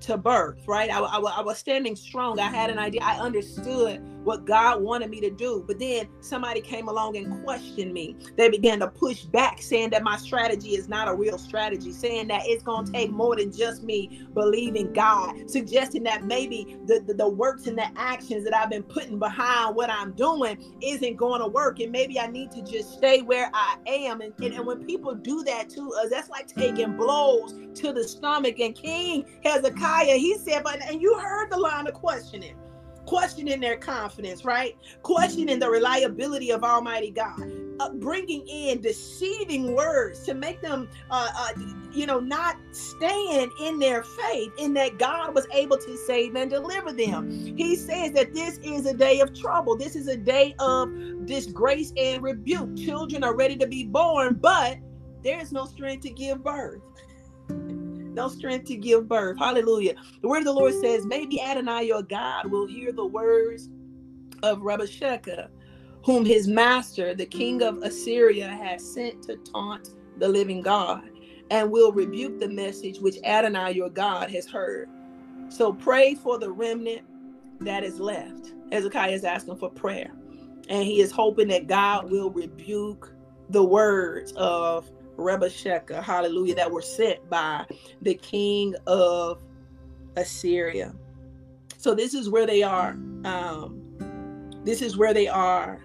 to birth, right? I, I, I, was standing strong. I had an idea. I understood what God wanted me to do. But then somebody came along and questioned me. They began to push back, saying that my strategy is not a real strategy, saying that it's going to take more than just me believing God, suggesting that maybe the, the, the works and the actions that I've been putting behind what I'm doing isn't going to work. And maybe I need to just stay where I am. And, and, and when people do that to us, that's like taking blows to the stomach. And King Hezekiah, he said, but and you heard the line of questioning questioning their confidence, right? Questioning the reliability of Almighty God, uh, bringing in deceiving words to make them, uh, uh, you know, not stand in their faith in that God was able to save and deliver them. He says that this is a day of trouble. This is a day of disgrace and rebuke. Children are ready to be born, but there is no strength to give birth no strength to give birth. Hallelujah. The word of the Lord says, Maybe Adonai your God will hear the words of Rabashakeh, whom his master, the king of Assyria, has sent to taunt the living God, and will rebuke the message which Adonai your God has heard. So pray for the remnant that is left. Hezekiah is asking for prayer. And he is hoping that God will rebuke the words of Rabashakeh, hallelujah, that were sent by the king of Assyria. So this is where they are. Um, this is where they are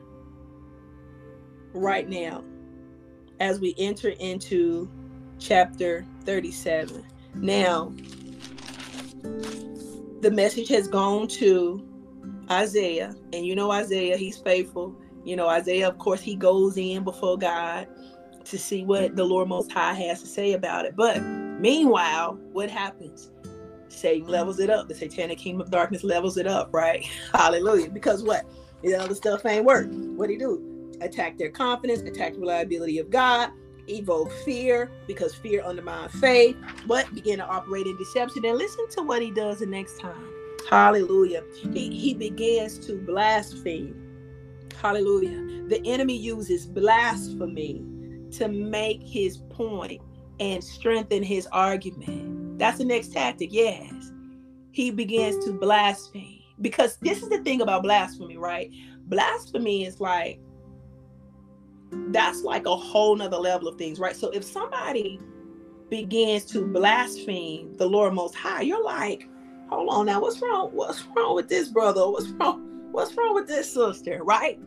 right now as we enter into chapter 37. Now, the message has gone to Isaiah, and you know Isaiah, he's faithful. You know, Isaiah, of course, he goes in before God to see what the Lord Most High has to say about it. But meanwhile, what happens? Satan levels it up. The satanic kingdom of darkness levels it up, right? Hallelujah. Because what? You know, the other stuff ain't work. What do he do? Attack their confidence, attack the reliability of God, evoke fear because fear undermines faith. What begin to operate in deception. And listen to what he does the next time. Hallelujah. He, he begins to blaspheme. Hallelujah. The enemy uses blasphemy to make his point and strengthen his argument. That's the next tactic, yes. He begins to blaspheme. Because this is the thing about blasphemy, right? Blasphemy is like, that's like a whole nother level of things, right? So if somebody begins to blaspheme the Lord Most High, you're like, hold on now, what's wrong? What's wrong with this brother? What's wrong? What's wrong with this sister? Right?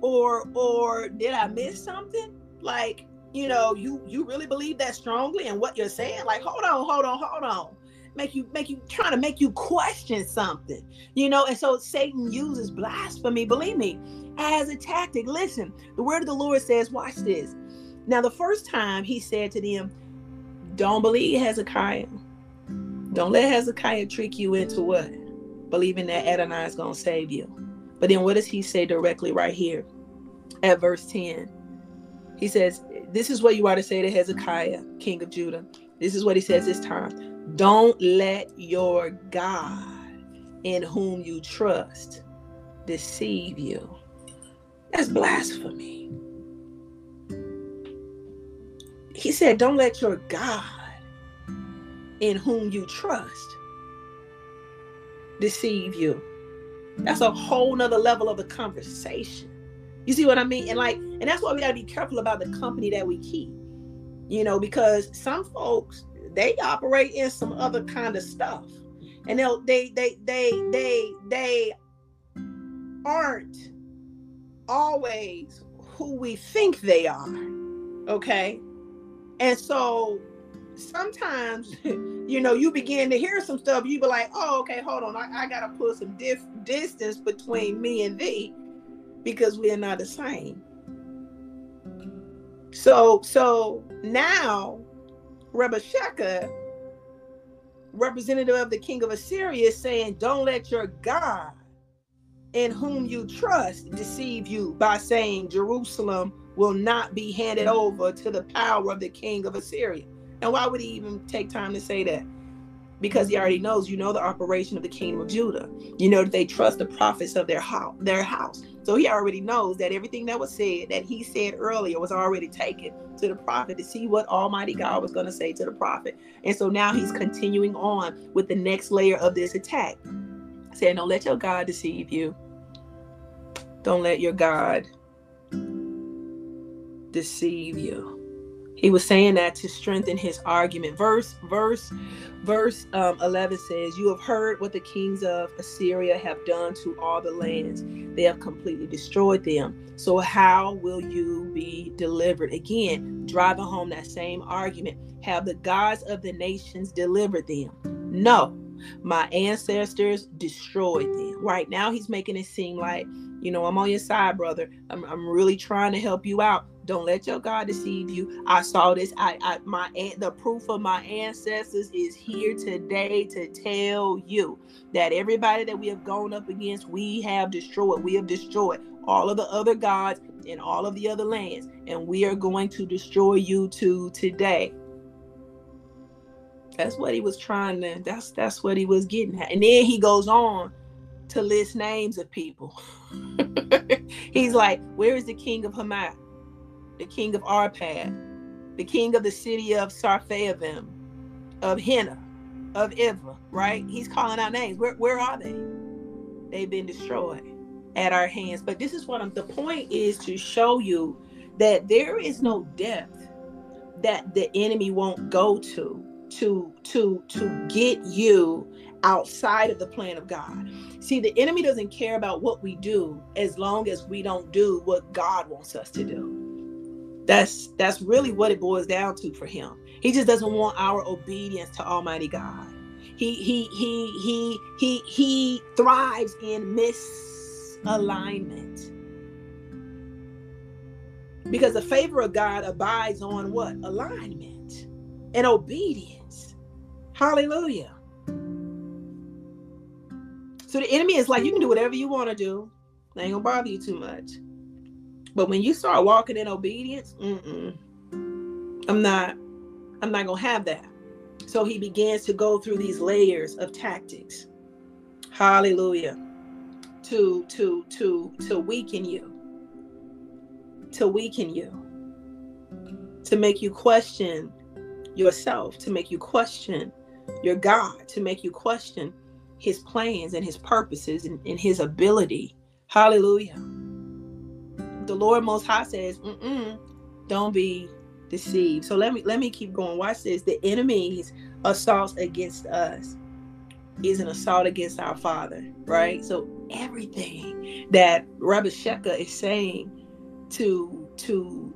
Or or did I miss something? Like, you know, you you really believe that strongly and what you're saying? Like, hold on, hold on, hold on. Make you make you trying to make you question something, you know. And so Satan uses blasphemy, believe me, as a tactic. Listen, the word of the Lord says, watch this. Now, the first time he said to them, Don't believe Hezekiah. Don't let Hezekiah trick you into what? Believing that Adonai is going to save you. But then what does he say directly right here at verse 10? He says, This is what you are to say to Hezekiah, king of Judah. This is what he says this time. Don't let your God in whom you trust deceive you. That's blasphemy. He said, Don't let your God in whom you trust deceive you. That's a whole nother level of the conversation. You see what I mean? And like, and that's why we gotta be careful about the company that we keep. You know, because some folks they operate in some other kind of stuff. And they'll they they they they they aren't always who we think they are. Okay. And so sometimes, you know, you begin to hear some stuff, you be like, oh, okay, hold on. I, I got to put some dif- distance between me and thee because we are not the same. So, so now, Rabashakeh, representative of the king of Assyria, is saying, don't let your God in whom you trust deceive you by saying Jerusalem will not be handed over to the power of the king of Assyria. And why would he even take time to say that? Because he already knows, you know, the operation of the kingdom of Judah. You know that they trust the prophets of their house, their house. So he already knows that everything that was said, that he said earlier, was already taken to the prophet to see what Almighty God was going to say to the prophet. And so now he's continuing on with the next layer of this attack, saying, "Don't let your God deceive you. Don't let your God deceive you. He was saying that to strengthen his argument. Verse, verse, verse um, 11 says, You have heard what the kings of Assyria have done to all the lands. They have completely destroyed them. So, how will you be delivered? Again, driving home that same argument. Have the gods of the nations delivered them? No, my ancestors destroyed them. Right now, he's making it seem like, you know, I'm on your side, brother. I'm, I'm really trying to help you out. Don't let your God deceive you. I saw this. I, I my the proof of my ancestors is here today to tell you that everybody that we have gone up against, we have destroyed. We have destroyed all of the other gods in all of the other lands, and we are going to destroy you too today. That's what he was trying to. That's that's what he was getting at. And then he goes on to list names of people. He's like, "Where is the king of Hamath? The king of Arpad, the king of the city of Sarphavim, of Hena, of Ivra, right? He's calling out names. Where, where are they? They've been destroyed at our hands. But this is what I'm, the point is to show you that there is no depth that the enemy won't go to to to to get you outside of the plan of God. See, the enemy doesn't care about what we do as long as we don't do what God wants us to do. That's that's really what it boils down to for him. He just doesn't want our obedience to Almighty God. He he he he he he thrives in misalignment. Because the favor of God abides on what? Alignment and obedience. Hallelujah. So the enemy is like, you can do whatever you want to do. They ain't gonna bother you too much. But when you start walking in obedience, I'm not, I'm not gonna have that. So he begins to go through these layers of tactics. Hallelujah. To to to to weaken you. To weaken you. To make you question yourself, to make you question your God, to make you question his plans and his purposes and, and his ability. Hallelujah the Lord Most High says, Mm-mm, don't be deceived. So let me let me keep going. Watch this. The enemy's assault against us is an assault against our Father, right? So everything that Rabashakeh is saying to to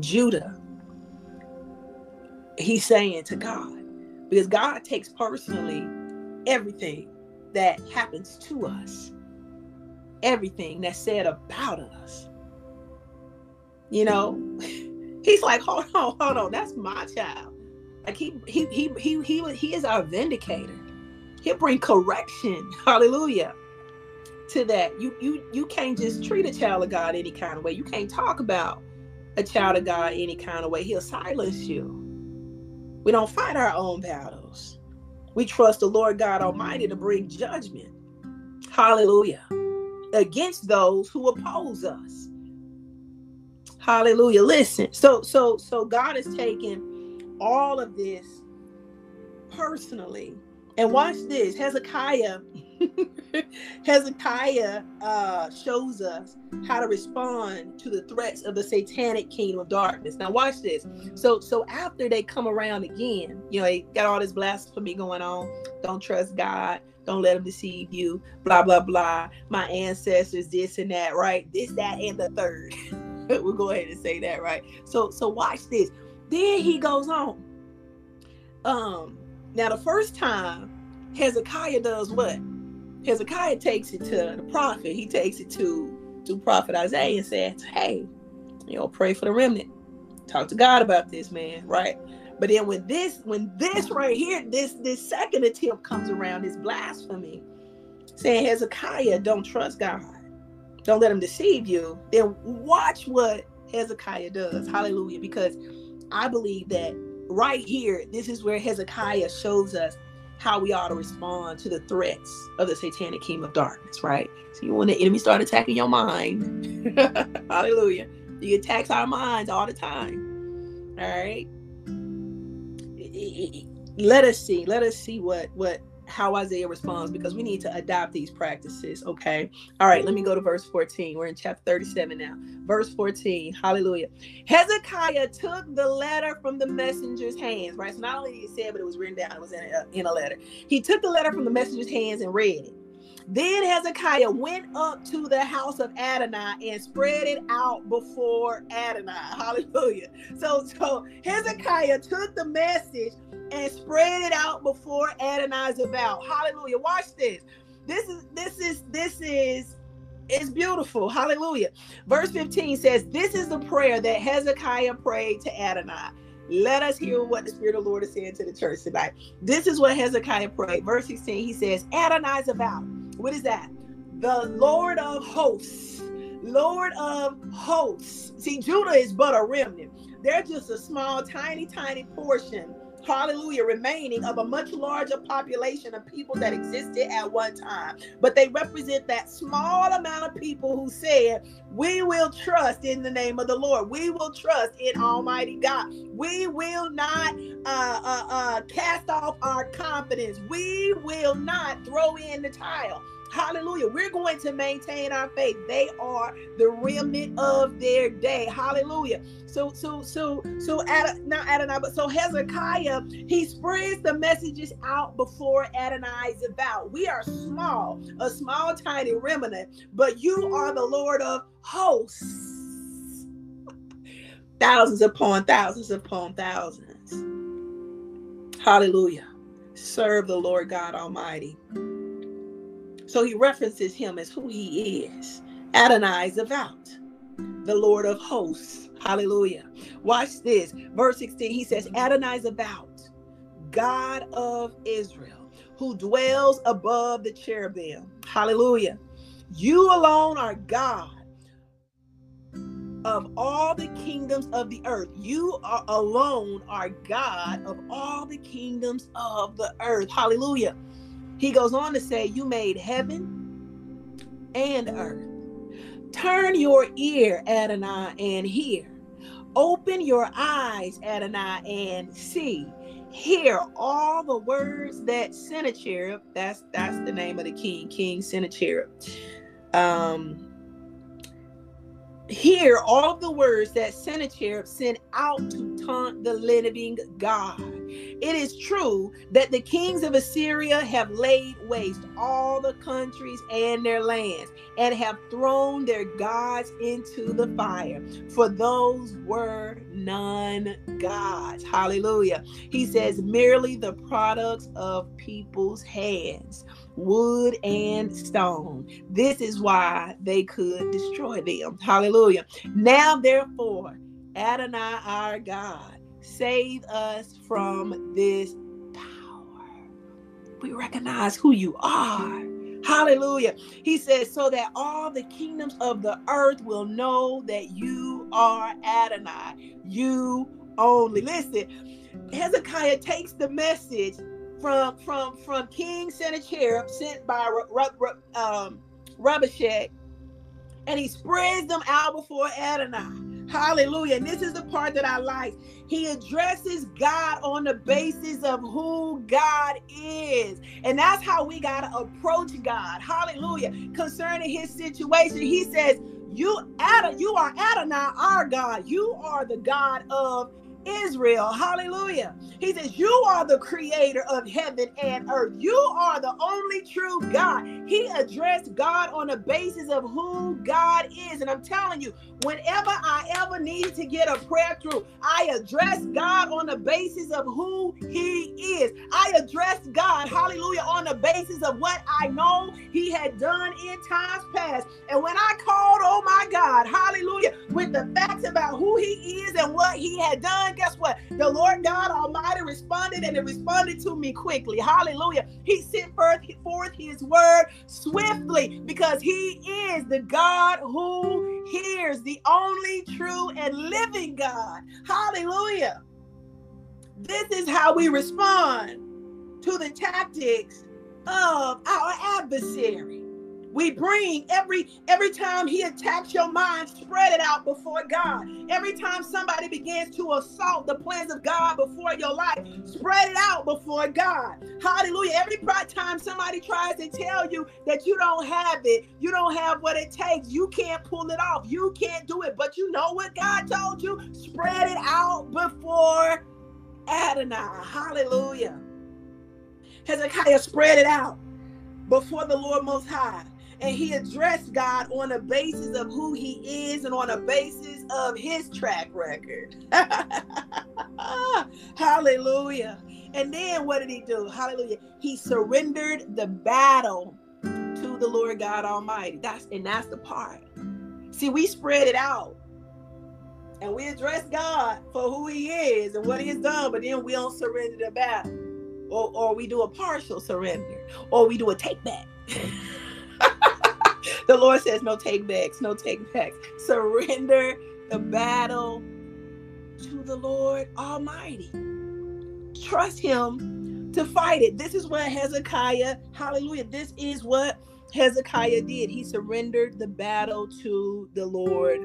Judah, he's saying to God, because God takes personally everything that happens to us, everything that's said about us. You know, he's like, hold on, hold on, that's my child. Like he he he he he, he is our vindicator. He'll bring correction. Hallelujah. To that. You you you can't just treat a child of God any kind of way. You can't talk about a child of God any kind of way. He'll silence you. We don't fight our own battles. We trust the Lord God Almighty to bring judgment. Hallelujah. Against those who oppose us. Hallelujah. Listen. So so so God is taking all of this personally. And watch this. Hezekiah Hezekiah uh, shows us how to respond to the threats of the satanic kingdom of darkness. Now, watch this. So, so after they come around again, you know, they got all this blasphemy going on. Don't trust God. Don't let them deceive you. Blah blah blah. My ancestors, this and that, right? This, that, and the third. we'll go ahead and say that, right? So, so watch this. Then he goes on. Um, now the first time Hezekiah does what? Hezekiah takes it to the prophet. He takes it to to prophet Isaiah and says, "Hey, you know, pray for the remnant. Talk to God about this, man." Right? But then when this when this right here, this this second attempt comes around, this blasphemy, saying Hezekiah, don't trust God, don't let him deceive you. Then watch what Hezekiah does. Hallelujah! Because I believe that right here, this is where Hezekiah shows us how we ought to respond to the threats of the satanic kingdom of darkness, right? So you when the enemy start attacking your mind, hallelujah, he attacks our minds all the time. All right. Let us see. Let us see what what how Isaiah responds because we need to adopt these practices. Okay. All right. Let me go to verse 14. We're in chapter 37 now. Verse 14. Hallelujah. Hezekiah took the letter from the messenger's hands, right? So not only did he say it, but it was written down, it was in a, in a letter. He took the letter from the messenger's hands and read it. Then Hezekiah went up to the house of Adonai and spread it out before Adonai. Hallelujah. So, so Hezekiah took the message and spread it out before Adonai-Tzva'ot. Hallelujah. Watch this. This is this is this is it's beautiful. Hallelujah. Verse 15 says, This is the prayer that Hezekiah prayed to Adonai. Let us hear what the Spirit of the Lord is saying to the church tonight. This is what Hezekiah prayed. Verse 16, he says, Adonai-Tzva'ot. What is that? The Lord of hosts. Lord of hosts. See, Judah is but a remnant. They're just a small, tiny, tiny portion hallelujah, remaining of a much larger population of people that existed at one time. But they represent that small amount of people who said, We will trust in the name of the Lord. We will trust in Almighty God. We will not uh, uh, uh, cast off our confidence. We will not throw in the tile. Hallelujah. We're going to maintain our faith. They are the remnant of their day. Hallelujah. So, so, so, so, Ad, not Adonai, but so Hezekiah, he spreads the messages out before Adonai-Tzva'ot. We are small, a small, tiny remnant, but you are the Lord of hosts. thousands upon thousands upon thousands. Hallelujah. Serve the Lord God Almighty. So he references him as who he is. Adonai-Tzva'ot the Lord of hosts. Hallelujah. Watch this. Verse 16, he says, Adonai-Tzva'ot God of Israel, who dwells above the cherubim. Hallelujah. You alone are God of all the kingdoms of the earth. You are alone are God of all the kingdoms of the earth. Hallelujah. He goes on to say, You made heaven and earth. Turn your ear, Adonai, and hear. Open your eyes, Adonai, and see. Hear all the words that Sennacherib, that's that's the name of the king, King Sennacherib. Um, hear all the words that Sennacherib sent out to taunt the living God. It is true that the kings of Assyria have laid waste all the countries and their lands and have thrown their gods into the fire, for those were none gods. Hallelujah. He says, merely the products of people's hands wood and stone. This is why they could destroy them. Hallelujah. Now, therefore, Adonai our God, save us from this power. We recognize who you are. Hallelujah. He says, so that all the kingdoms of the earth will know that you are Adonai, you only. Listen, Hezekiah takes the message from from from King Sennacherib sent by um, and he spreads them out before Adonai. Hallelujah. And this is the part that I like. He addresses God on the basis of who God is. And that's how we got to approach God. Hallelujah. Concerning his situation, he says, You Adam, you are Adonai, our God. You are the God of Israel. Hallelujah. He says, You are the creator of heaven and earth. You are the only true God. He addressed God on the basis of who God is. And I'm telling you, whenever I ever needed to get a prayer through, I addressed God on the basis of who He is. I addressed God, hallelujah, on the basis of what I know He had done in times past. And when I called, oh my God, hallelujah, with the facts about who He is and what He had done guess what? The Lord God Almighty responded and it responded to me quickly. Hallelujah. He sent forth, forth his word swiftly because he is the God who hears, the only true and living God. Hallelujah. This is how we respond to the tactics of our adversary. We bring every every time he attacks your mind, spread it out before God. Every time somebody begins to assault the plans of God before your life, spread it out before God. Hallelujah. Every time somebody tries to tell you that you don't have it, you don't have what it takes, you can't pull it off, you can't do it, but you know what God told you? Spread it out before Adonai. Hallelujah. Hezekiah spread it out before the Lord Most High and he addressed God on the basis of who he is and on the basis of his track record. Hallelujah. And then what did he do? Hallelujah. He surrendered the battle to the Lord God Almighty. That's and that's the part. See, we spread it out. And we address God for who he is and what he has done, but then we don't surrender the battle. Or, or we do a partial surrender, or we do a take back. the Lord says, no take backs, no take backs. Surrender the battle to the Lord Almighty. Trust Him to fight it. This is what Hezekiah, hallelujah, this is what Hezekiah did. He surrendered the battle to the Lord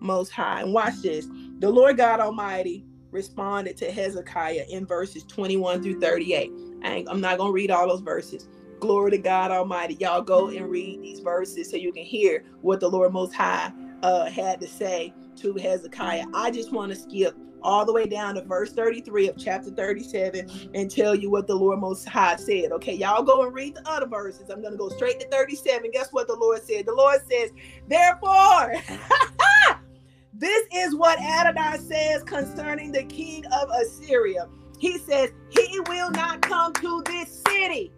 Most High. And watch this the Lord God Almighty responded to Hezekiah in verses 21 through 38. I am not going to read all those verses. Glory to God Almighty. Y'all go and read these verses so you can hear what the Lord Most High uh, had to say to Hezekiah. I just want to skip all the way down to verse 33 of chapter 37 and tell you what the Lord Most High said. Okay, y'all go and read the other verses. I'm going to go straight to 37. Guess what the Lord said? The Lord says, Therefore, this is what Adonai says concerning the king of Assyria. He says, He will not come to this city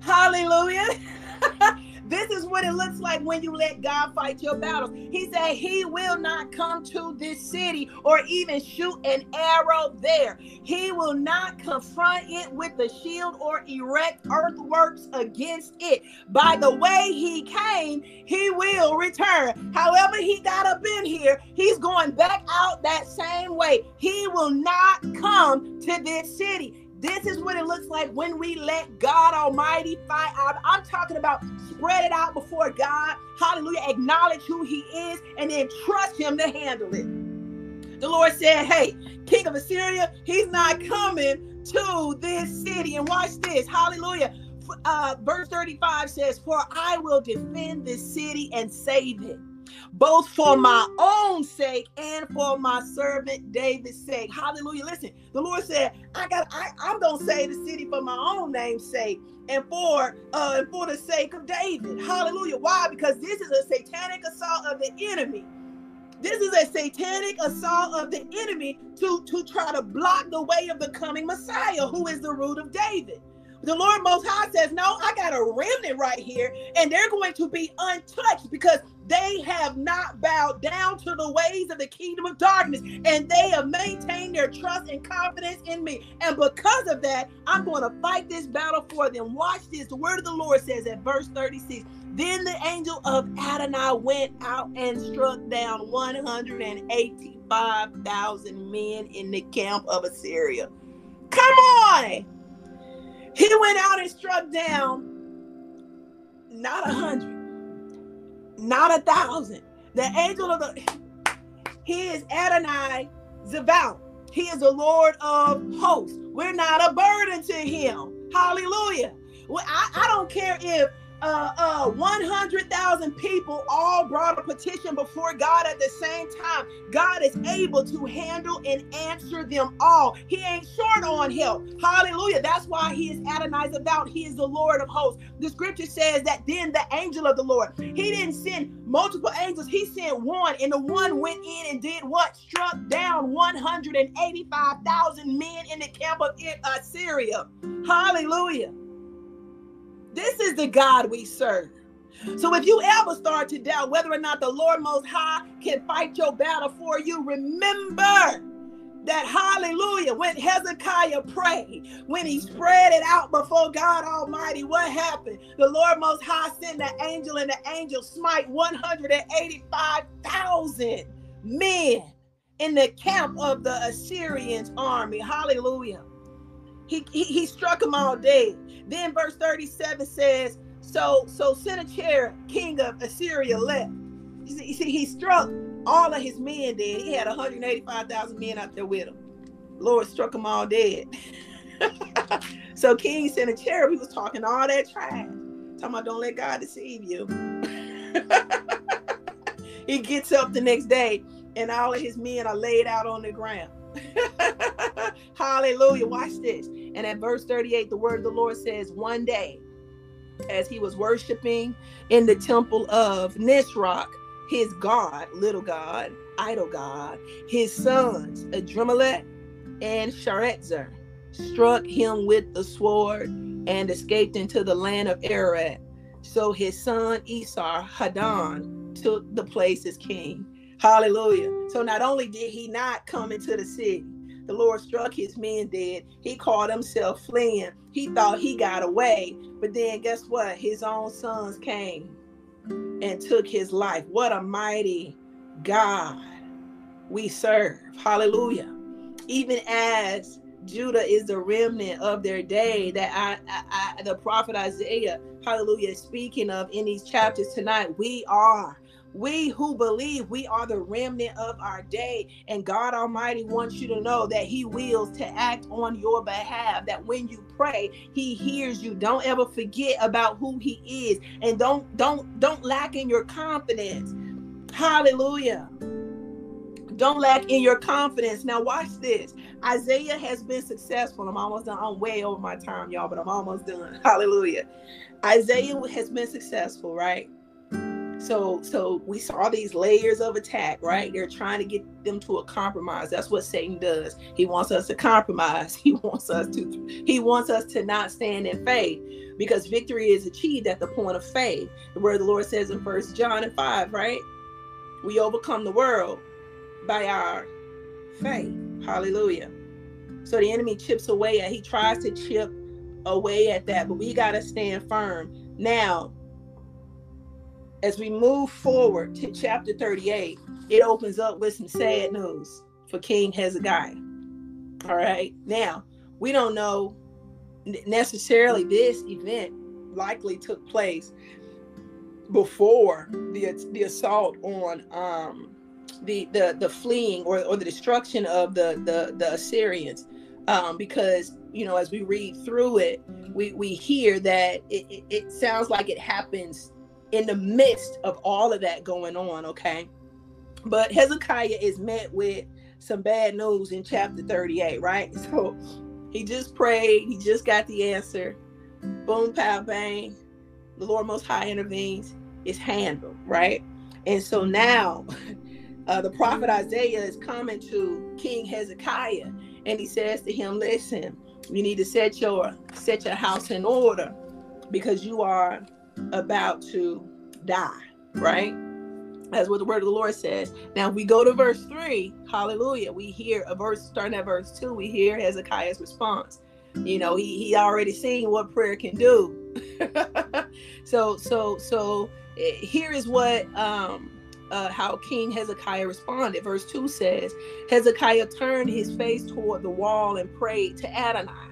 Hallelujah. this is what it looks like when you let God fight your battles. He said he will not come to this city or even shoot an arrow there. He will not confront it with the shield or erect earthworks against it. By the way he came, he will return. However, he got up in here, he's going back out that same way. He will not come to this city. This is what it looks like when we let God Almighty fight out. I'm talking about spread it out before God. Hallelujah. Acknowledge who He is and then trust Him to handle it. The Lord said, Hey, King of Assyria, He's not coming to this city. And watch this. Hallelujah. Uh, verse 35 says, For I will defend this city and save it. Both for my own sake and for my servant David's sake. Hallelujah. Listen, the Lord said, I got I, I'm gonna save the city for my own name's sake and for uh and for the sake of David. Hallelujah. Why? Because this is a satanic assault of the enemy. This is a satanic assault of the enemy to, to try to block the way of the coming Messiah, who is the root of David. The Lord Most High says, No, I got a remnant right here, and they're going to be untouched because they have not bowed down to the ways of the kingdom of darkness, and they have maintained their trust and confidence in me. And because of that, I'm going to fight this battle for them. Watch this. The word of the Lord says at verse 36 Then the angel of Adonai went out and struck down 185,000 men in the camp of Assyria. Come on! He went out and struck down not a hundred, not a thousand. The angel of the he is Adonai Zaval. He is the Lord of hosts. We're not a burden to him. Hallelujah. Well, I, I don't care if uh, uh, 100,000 people all brought a petition before God at the same time. God is able to handle and answer them all. He ain't short on help. Hallelujah. That's why he is Adonai-Tzva'ot. He is the Lord of hosts. The scripture says that then the angel of the Lord, he didn't send multiple angels, he sent one, and the one went in and did what? Struck down 185,000 men in the camp of Assyria. Hallelujah. This is the God we serve. So if you ever start to doubt whether or not the Lord Most High can fight your battle for you, remember that hallelujah, when Hezekiah prayed, when he spread it out before God Almighty, what happened? The Lord Most High sent the angel, and the angel smite 185,000 men in the camp of the Assyrians army. Hallelujah. He, he, struck them all dead. Then verse 37 says, So so Sennacherib, king of Assyria, left. You see, you see, he struck all of his men dead. He had 185,000 men out there with him. Lord struck them all dead. so King Sennacherib, he was talking all that trash. Talking about don't let God deceive you. he gets up the next day and all of his men are laid out on the ground. Hallelujah. Watch this. And at verse 38, the word of the Lord says, One day, as he was worshiping in the temple of Nisroch, his God, little God, idol God, his sons, Adrammelech and Sharezer, struck him with the sword and escaped into the land of Ararat. So his son Esarhaddon took the place as king. Hallelujah. So not only did he not come into the city, the Lord struck his men dead. He called himself fleeing. He thought he got away. But then guess what? His own sons came and took his life. What a mighty God we serve. Hallelujah. Even as Judah is the remnant of their day that I, I, I the prophet Isaiah, hallelujah, speaking of in these chapters tonight. We are we who believe we are the remnant of our day, and God Almighty wants you to know that He wills to act on your behalf. That when you pray, He hears you. Don't ever forget about who He is, and don't don't don't lack in your confidence. Hallelujah. Don't lack in your confidence. Now, watch this. Isaiah has been successful. I'm almost done. I'm way over my time, y'all, but I'm almost done. Hallelujah. Isaiah has been successful, right? So so we saw these layers of attack, right? They're trying to get them to a compromise. That's what Satan does. He wants us to compromise. He wants us to he wants us to not stand in faith because victory is achieved at the point of faith. The word the Lord says in First John and 5, right? We overcome the world by our faith. Hallelujah. So the enemy chips away at he tries to chip away at that, but we got to stand firm. Now, as we move forward to chapter 38, it opens up with some sad news for King Hezekiah. All right. Now, we don't know necessarily this event likely took place before the the assault on um the the the fleeing or, or the destruction of the the the Assyrians um because you know as we read through it we we hear that it, it, it sounds like it happens in the midst of all of that going on, okay? But Hezekiah is met with some bad news in chapter 38, right? So he just prayed, he just got the answer. Boom, pow, bang. The Lord Most High intervenes. It's handled, right? And so now uh, the prophet Isaiah is coming to King Hezekiah and he says to him, Listen, you need to set your set your house in order because you are about to die, right? That's what the word of the Lord says. Now, we go to verse 3, hallelujah, we hear a verse starting at verse 2, we hear Hezekiah's response. You know, he he already seen what prayer can do. so so so eh, here is what um uh, how King Hezekiah responded. Verse 2 says, Hezekiah turned his face toward the wall and prayed to Adonai.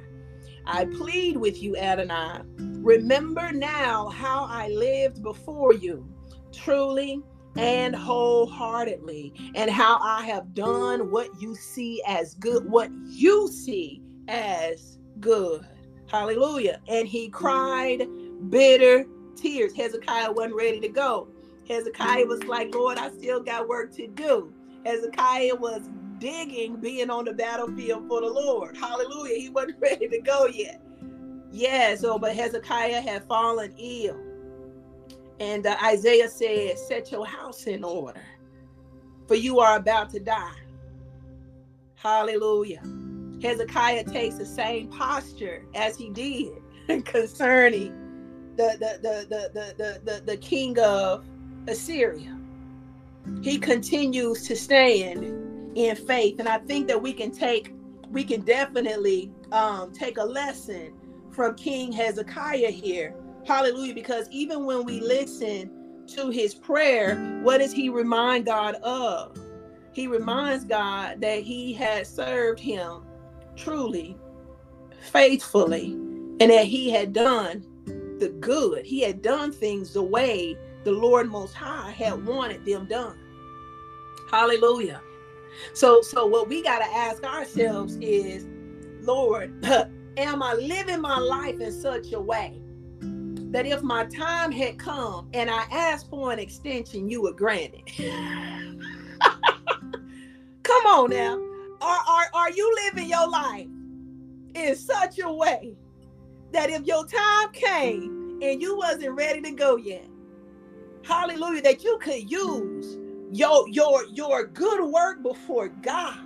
I plead with you, Adonai. Remember now how I lived before you, truly and wholeheartedly, and how I have done what you see as good, what you see as good. Hallelujah. And he cried bitter tears. Hezekiah wasn't ready to go. Hezekiah was like, Lord, I still got work to do. Hezekiah was digging being on the battlefield for the Lord. Hallelujah. He wasn't ready to go yet. Yeah, so but Hezekiah had fallen ill. And uh, Isaiah said, Set your house in order, for you are about to die. Hallelujah. Hezekiah takes the same posture as he did concerning the, the, the, the, the, the, the, the king of Assyria. He continues to stand in faith. And I think that we can take, we can definitely um, take a lesson from King Hezekiah here. Hallelujah. Because even when we listen to his prayer, what does he remind God of? He reminds God that he had served him truly, faithfully, and that he had done the good. He had done things the way the Lord Most High had wanted them done. Hallelujah. So, so what we got to ask ourselves is, Lord, am I living my life in such a way that if my time had come and I asked for an extension, you would grant it? Come on now. Are, are, are you living your life in such a way that if your time came and you wasn't ready to go yet, hallelujah, that you could use your your your good work before God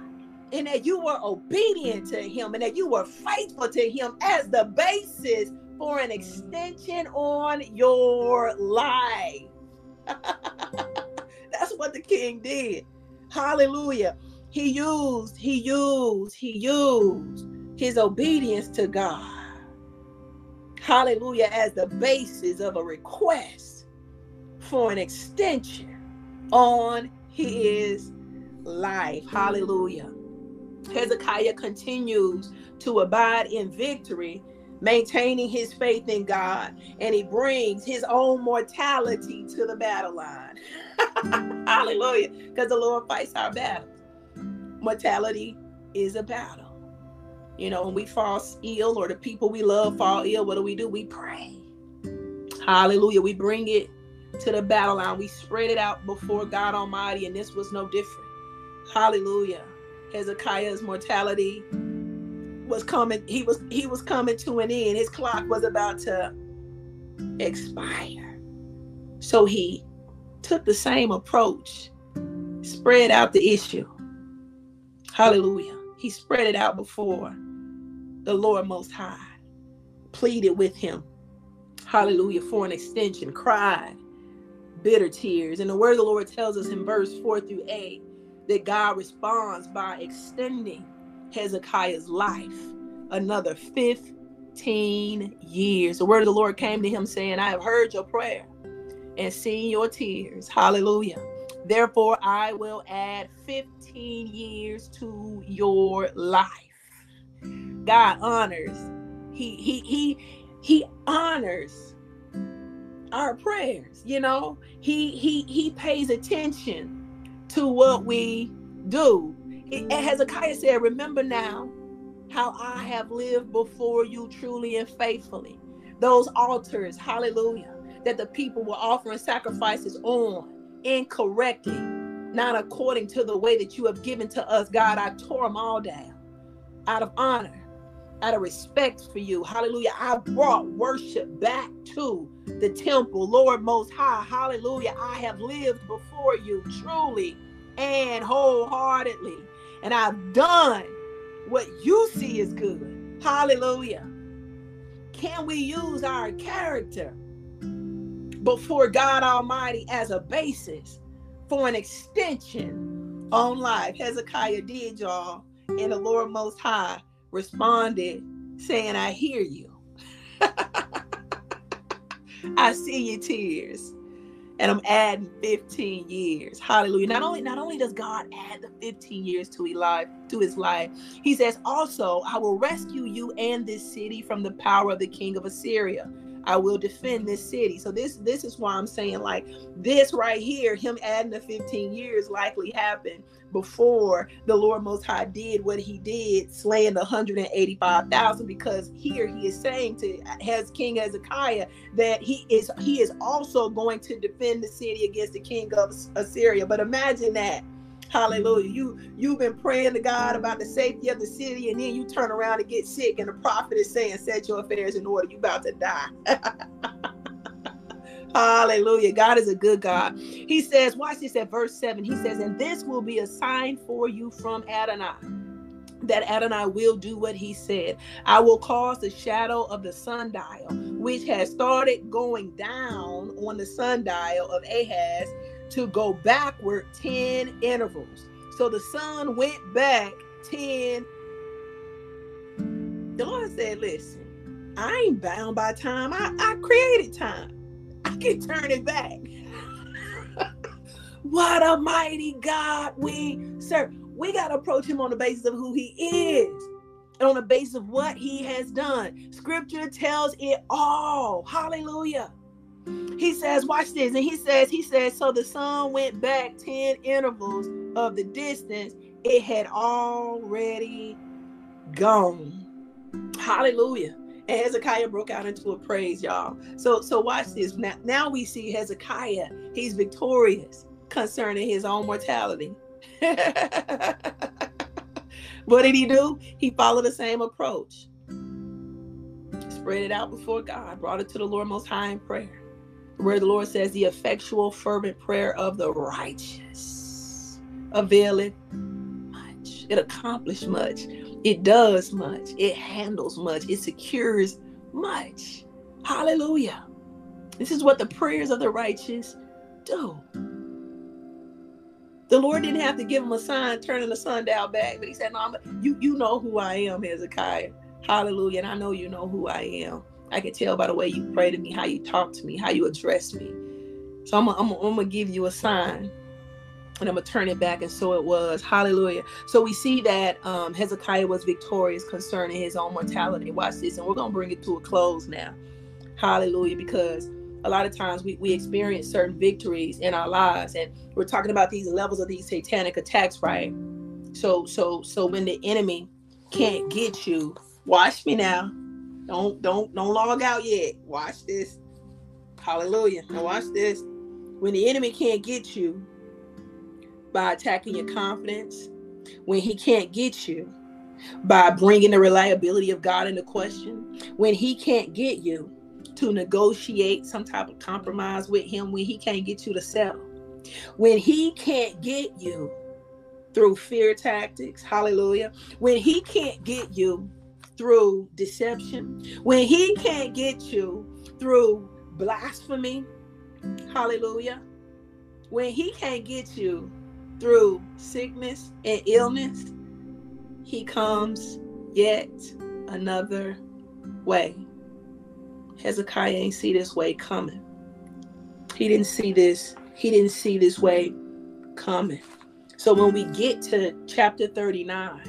and that you were obedient to him and that you were faithful to him as the basis for an extension on your life. That's what the king did. Hallelujah. He used, he used, he used his obedience to God. Hallelujah, as the basis of a request for an extension on his mm-hmm. life. Hallelujah. Hezekiah continues to abide in victory, maintaining his faith in God, and he brings his own mortality to the battle line. Hallelujah. Because the Lord fights our battles. Mortality is a battle. You know, when we fall ill or the people we love fall ill, what do we do? We pray. Hallelujah. We bring it to the battle line. We spread it out before God Almighty, and this was no different. Hallelujah. Hezekiah's mortality was coming, he was he was coming to an end. His clock was about to expire. So he took the same approach, spread out the issue. Hallelujah. He spread it out before the Lord Most High, pleaded with him. Hallelujah. For an extension, cried bitter tears. And the word of the Lord tells us in verse 4 through 8 that God responds by extending Hezekiah's life another 15 years. The word of the Lord came to him saying, I have heard your prayer and seen your tears. Hallelujah. Therefore, I will add 15 years to your life. God honors. He he he he honors our prayers you know? He he he pays attention to what we do. It, hezekiah said remember now how i have lived before you truly and faithfully. Those altars hallelujah that the people were offering sacrifices on incorrectly, not according to the way that you have given to us, God. I tore them all down out of honor, out of respect for you. Hallelujah. I brought worship back to the temple, Lord Most High. Hallelujah. I have lived before you truly and wholeheartedly, and I've done what you see is good. Hallelujah. Can we use our character before God Almighty as a basis for an extension on life? Hezekiah did, y'all, and the Lord Most High responded saying, I hear you. I see your tears and I'm adding 15 years. Hallelujah. Not only not only does God add the 15 years to life, to his life, he says also, I will rescue you and this city from the power of the king of Assyria. I will defend this city. So this this is why I'm saying like this right here, him adding the 15 years likely happened before the Lord Most High did what he did, slaying the 185,000, because here he is saying to has King Hezekiah that he is he is also going to defend the city against the king of Assyria. But imagine that. Hallelujah. Mm-hmm. You you've been praying to God about the safety of the city, and then you turn around and get sick, and the prophet is saying, Set your affairs in order, You're about to die. Hallelujah. God is a good God. He says, watch this at verse 7. He says, And this will be a sign for you from Adonai that Adonai will do what he said. I will cause the shadow of the sundial, which has started going down on the sundial of Ahaz, to go backward 10 intervals. So the sun went back 10. The Lord said, Listen, I ain't bound by time. I, I created time. I can turn it back. what a mighty God we serve. We got to approach him on the basis of who he is and on the basis of what he has done. Scripture tells it all. Hallelujah. He says, watch this. And he says, he says, so the sun went back 10 intervals of the distance. It had already gone. Hallelujah. And Hezekiah broke out into a praise, y'all. So so watch this. Now, now we see Hezekiah. He's victorious concerning his own mortality. what did he do? He followed the same approach. Spread it out before God, brought it to the Lord Most High in prayer. Where the Lord says, The effectual, fervent prayer of the righteous availeth much. It accomplished much. It does much. It handles much. It secures much. Hallelujah. This is what the prayers of the righteous do. The Lord didn't have to give him a sign turning the sundial back, but he said, No, I'm, you, you know who I am, Hezekiah. Hallelujah. And I know you know who I am. I can tell by the way you pray to me, how you talk to me, how you address me. So I'm to give you a sign and I'm gonna turn it back, and so it was. Hallelujah. So we see that um, Hezekiah was victorious concerning his own mortality. Watch this, and we're gonna bring it to a close now. Hallelujah, because a lot of times we, we experience certain victories in our lives, and we're talking about these levels of these satanic attacks, right? So so so when the enemy can't get you, watch me now. Don't don't don't log out yet. Watch this. Hallelujah. Now watch this. When the enemy can't get you, by attacking your confidence when he can't get you by bringing the reliability of God into question when he can't get you to negotiate some type of compromise with him when he can't get you to settle when he can't get you through fear tactics hallelujah when he can't get you through deception when he can't get you through blasphemy hallelujah when he can't get you through sickness and illness, he comes yet another way. Hezekiah ain't see this way coming. He didn't see this, he didn't see this way coming. So when we get to chapter 39,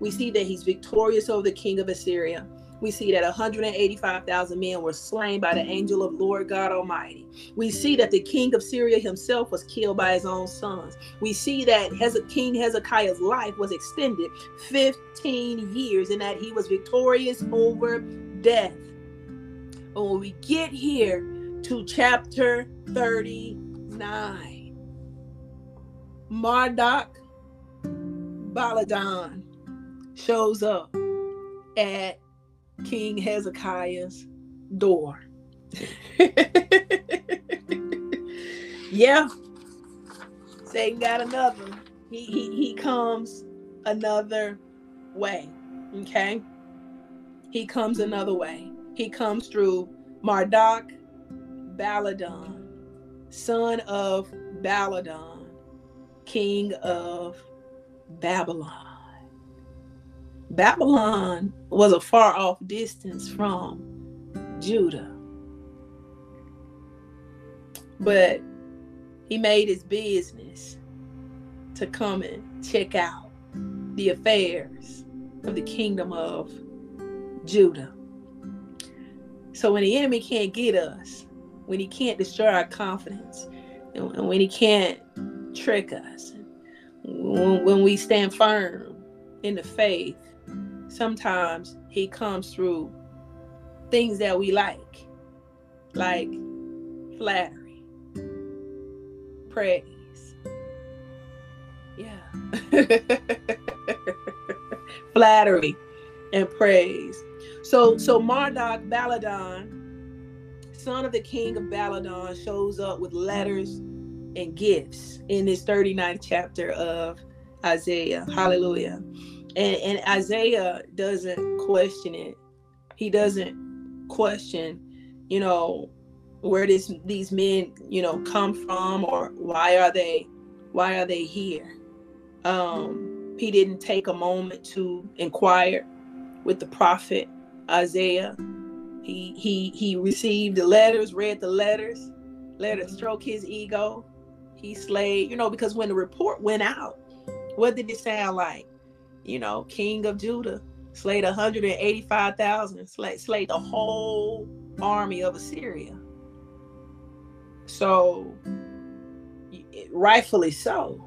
we see that he's victorious over the king of Assyria we see that 185,000 men were slain by the angel of Lord God Almighty. We see that the king of Syria himself was killed by his own sons. We see that King Hezekiah's life was extended 15 years and that he was victorious over death. But when we get here to chapter 39. Marduk Baladan shows up at King Hezekiah's door. yeah. Satan got another. He, he he comes another way. Okay. He comes another way. He comes through Marduk Baladan, son of Baladan, king of Babylon. Babylon was a far off distance from Judah. But he made his business to come and check out the affairs of the kingdom of Judah. So when the enemy can't get us, when he can't destroy our confidence, and when he can't trick us, when, we stand firm in the faith, sometimes he comes through things that we like, like flattery, praise. Yeah. flattery and praise. So so Marduk Baladan, son of the king of Baladan, shows up with letters and gifts in this 39th chapter of Isaiah. Hallelujah. And, and Isaiah doesn't question it. He doesn't question, you know, where this these men, you know, come from or why are they why are they here? Um, he didn't take a moment to inquire with the prophet Isaiah. He he he received the letters, read the letters, let it stroke his ego. He slayed, you know, because when the report went out, what did it sound like? You know, king of Judah, slayed 185,000, slayed, slayed the whole army of Assyria. So, rightfully so,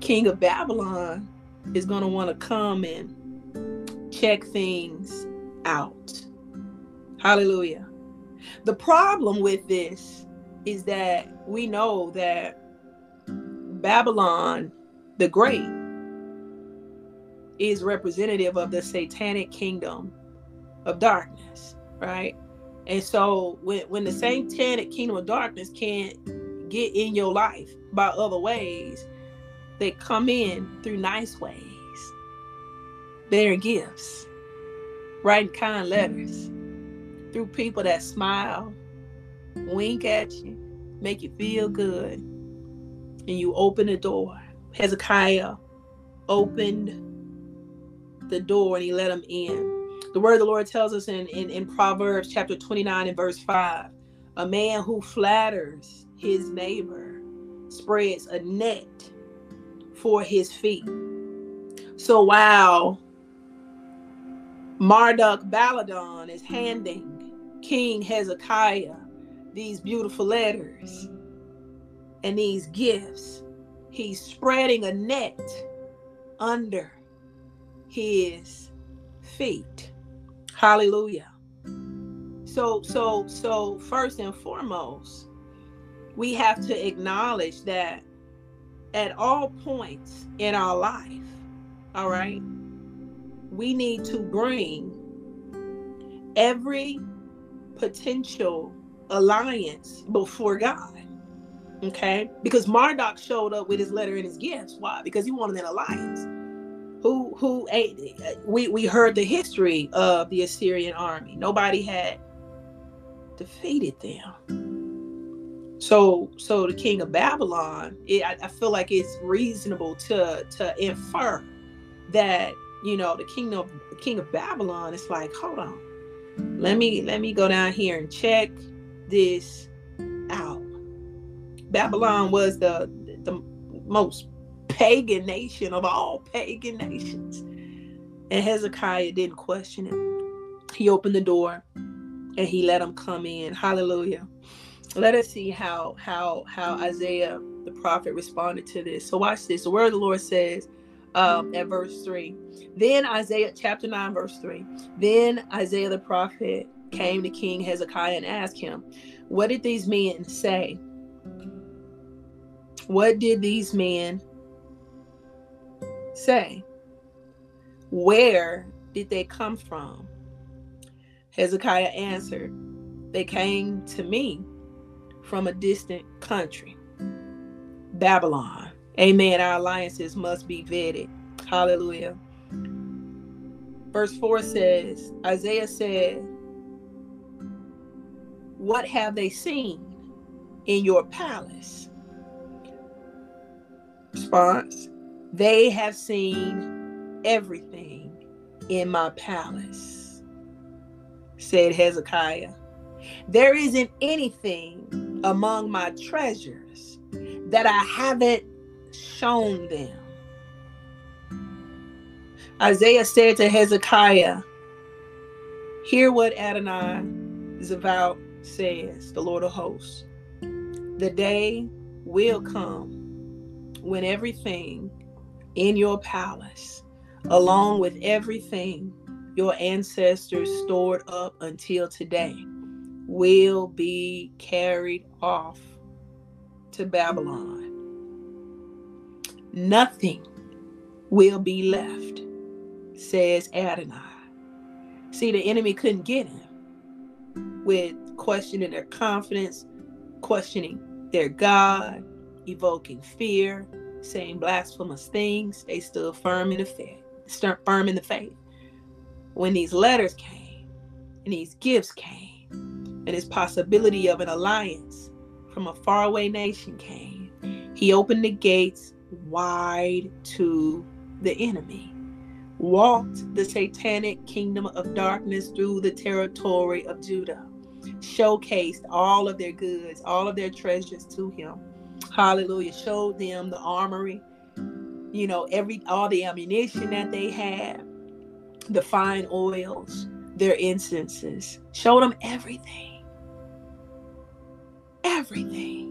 king of Babylon is going to want to come and check things out. Hallelujah. The problem with this is that we know that Babylon the Great is representative of the satanic kingdom of darkness, right? And so when when the satanic kingdom of darkness can't get in your life by other ways, they come in through nice ways, bearing gifts, writing kind letters, through people that smile, wink at you, make you feel good, and you open the door. Hezekiah opened the door and he let him in. The word of the Lord tells us in, in, in Proverbs chapter 29 and verse 5 a man who flatters his neighbor spreads a net for his feet. So while Marduk Baladan is handing King Hezekiah these beautiful letters and these gifts, he's spreading a net under his feet. Hallelujah. So so so first and foremost, we have to acknowledge that at all points in our life, all right, we need to bring every potential alliance before God. Okay? Because Marduk showed up with his letter and his gifts. Why? Because he wanted an alliance who who ate we we heard the history of the Assyrian army. Nobody had defeated them. So so the king of Babylon, it, I, I feel like it's reasonable to to infer that you know the kingdom of the king of Babylon is like, hold on, let me let me go down here and check this out. Babylon was the the most pagan nation of all pagan nations. And Hezekiah didn't question it. He opened the door and he let them come in. Hallelujah. Let us see how how how Isaiah the prophet responded to this. So watch this. The word of the Lord says um, at verse 3. Then Isaiah chapter 9, verse 3. Then Isaiah the prophet came to King Hezekiah and asked him, What did these men say? What did these men say? Where did they come from? Hezekiah answered, They came to me from a distant country, Babylon. Amen. Our alliances must be vetted. Hallelujah. Verse 4 says, Isaiah said, What have they seen in your palace? Response They have seen everything in my palace, said Hezekiah. There isn't anything among my treasures that I haven't shown them. Isaiah said to Hezekiah, Hear what Adonai Zavaot says, the Lord of hosts. The day will come when everything in your palace, along with everything your ancestors stored up until today, will be carried off to Babylon. Nothing will be left, says Adonai. See, the enemy couldn't get him with questioning their confidence, questioning their God, evoking fear, saying blasphemous things. They stood firm in the faith, firm in the faith. When these letters came and these gifts came, and this possibility of an alliance from a faraway nation came, he opened the gates wide to the enemy, walked the satanic kingdom of darkness through the territory of Judah, showcased all of their goods, all of their treasures to him. Hallelujah. Showed them the armory, you know, every all the ammunition that they had, the fine oils, their incenses, showed them everything everything.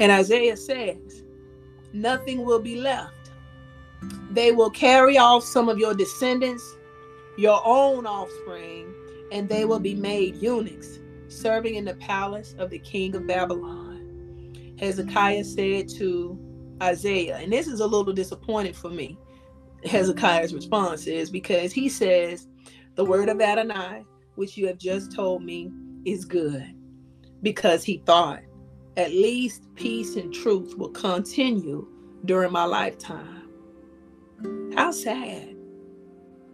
And Isaiah says, nothing will be left. They will carry off some of your descendants, your own offspring, and they will be made eunuchs, serving in the palace of the king of Babylon. Hezekiah said to Isaiah, and this is a little disappointing for me. Hezekiah's response is because he says, The word of Adonai, which you have just told me, is good because he thought at least peace and truth will continue during my lifetime. How sad.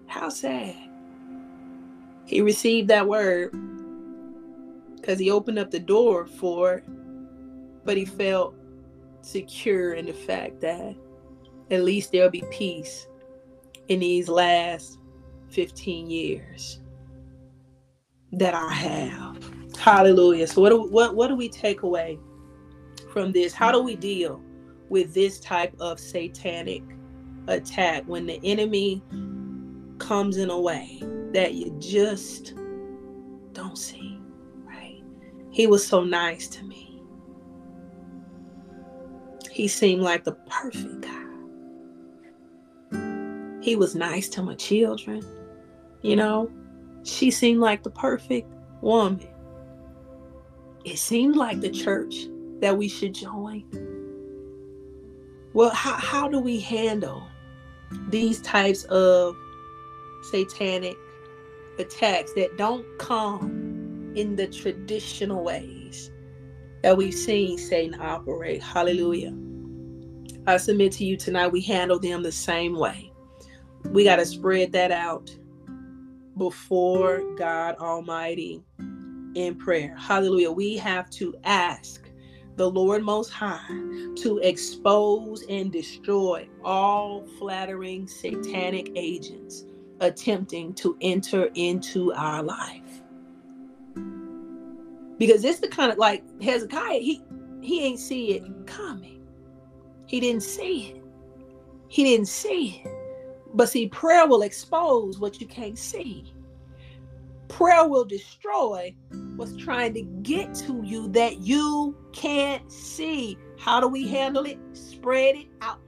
How sad. He received that word because he opened up the door for but he felt secure in the fact that at least there'll be peace in these last 15 years that I have. Hallelujah. So what do, what what do we take away from this? How do we deal with this type of satanic attack when the enemy comes in a way that you just don't see, right? He was so nice to me. He seemed like the perfect guy. He was nice to my children, you know. She seemed like the perfect woman it seemed like the church that we should join. Well, how, how do we handle these types of satanic attacks that don't come in the traditional ways that we've seen Satan operate? Hallelujah. I submit to you tonight, we handle them the same way. We got to spread that out before God Almighty in prayer. Hallelujah. We have to ask the Lord Most High to expose and destroy all flattering satanic agents attempting to enter into our life. Because it's the kind of like Hezekiah, he he ain't see it coming. He didn't see it. He didn't see it. But see, prayer will expose what you can't see. Prayer will destroy what's trying to get to you that you can't see. How do we handle it? Spread it out.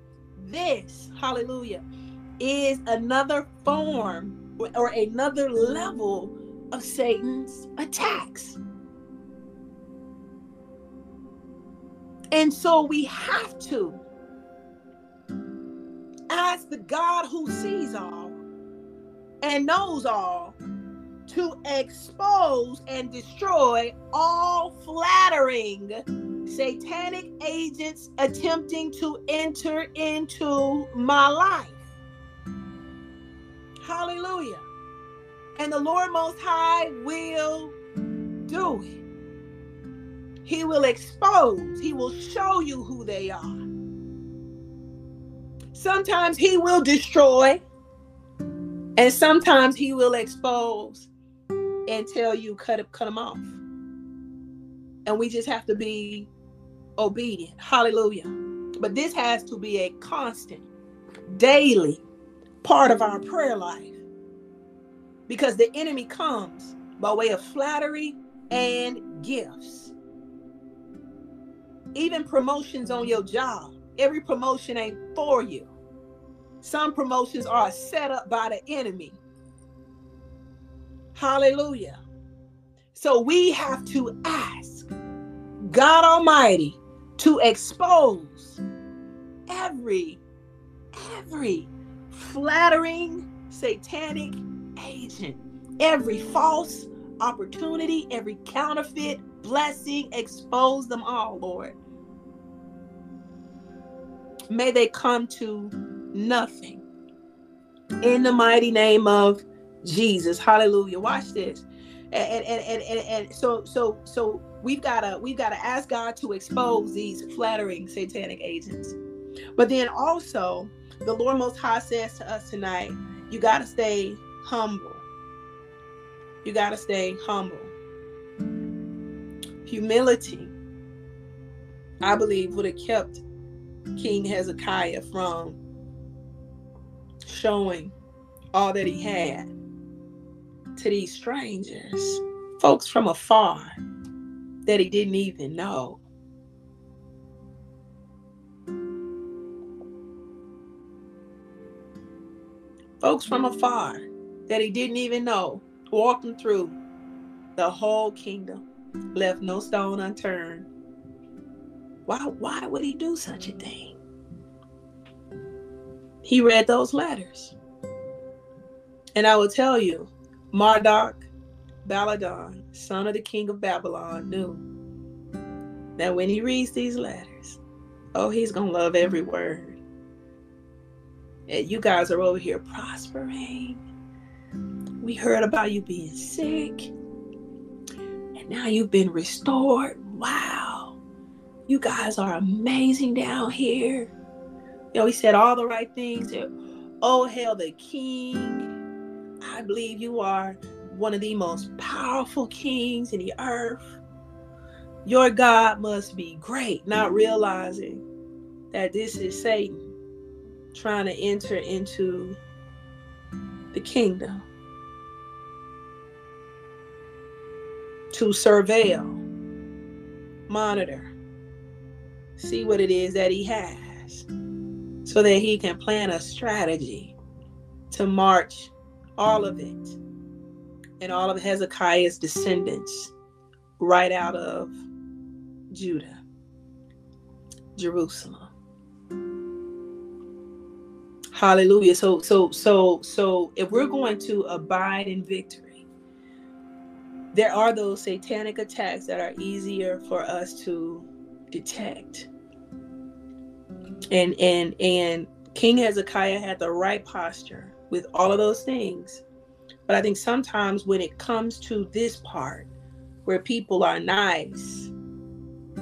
This, hallelujah, is another form or another level of Satan's attacks. And so we have to ask the God who sees all and knows all to expose and destroy all flattering satanic agents attempting to enter into my life. Hallelujah. And the Lord Most High will do it. He will expose, He will show you who they are. Sometimes He will destroy, and sometimes He will expose and tell you cut cut them off. And we just have to be obedient. Hallelujah. But this has to be a constant, daily part of our prayer life. Because the enemy comes by way of flattery and gifts. Even promotions on your job. Every promotion ain't for you. Some promotions are set up by the enemy Hallelujah. So we have to ask God Almighty to expose every, every flattering satanic agent, every false opportunity, every counterfeit blessing, expose them all, Lord. May they come to nothing. In the mighty name of Jesus. Hallelujah. Watch this. And and, and, and, and so so so we've gotta we've gotta ask God to expose these flattering satanic agents. But then also the Lord Most High says to us tonight, you gotta stay humble. You gotta stay humble. Humility, I believe, would have kept King Hezekiah from showing all that he had to these strangers, folks from afar that he didn't even know. Folks from afar that he didn't even know, walking through the whole kingdom, left no stone unturned. Why, why would he do such a thing? He read those letters. And I will tell you, Marduk Baladan, son of the king of Babylon, knew that when he reads these letters, oh, he's going to love every word. And you guys are over here prospering. We heard about you being sick, and now you've been restored. Wow. You guys are amazing down here. You know, he said all the right things. Oh, hail the king I believe you are one of the most powerful kings in the earth. Your God must be great, not realizing that this is Satan trying to enter into the kingdom to surveil, monitor, see what it is that he has so that he can plan a strategy to march all of it, and all of Hezekiah's descendants right out of Judah, Jerusalem. Hallelujah. So so so so if we're going to abide in victory, there are those satanic attacks that are easier for us to detect. And and and King Hezekiah had the right posture with all of those things. But I think sometimes when it comes to this part where people are nice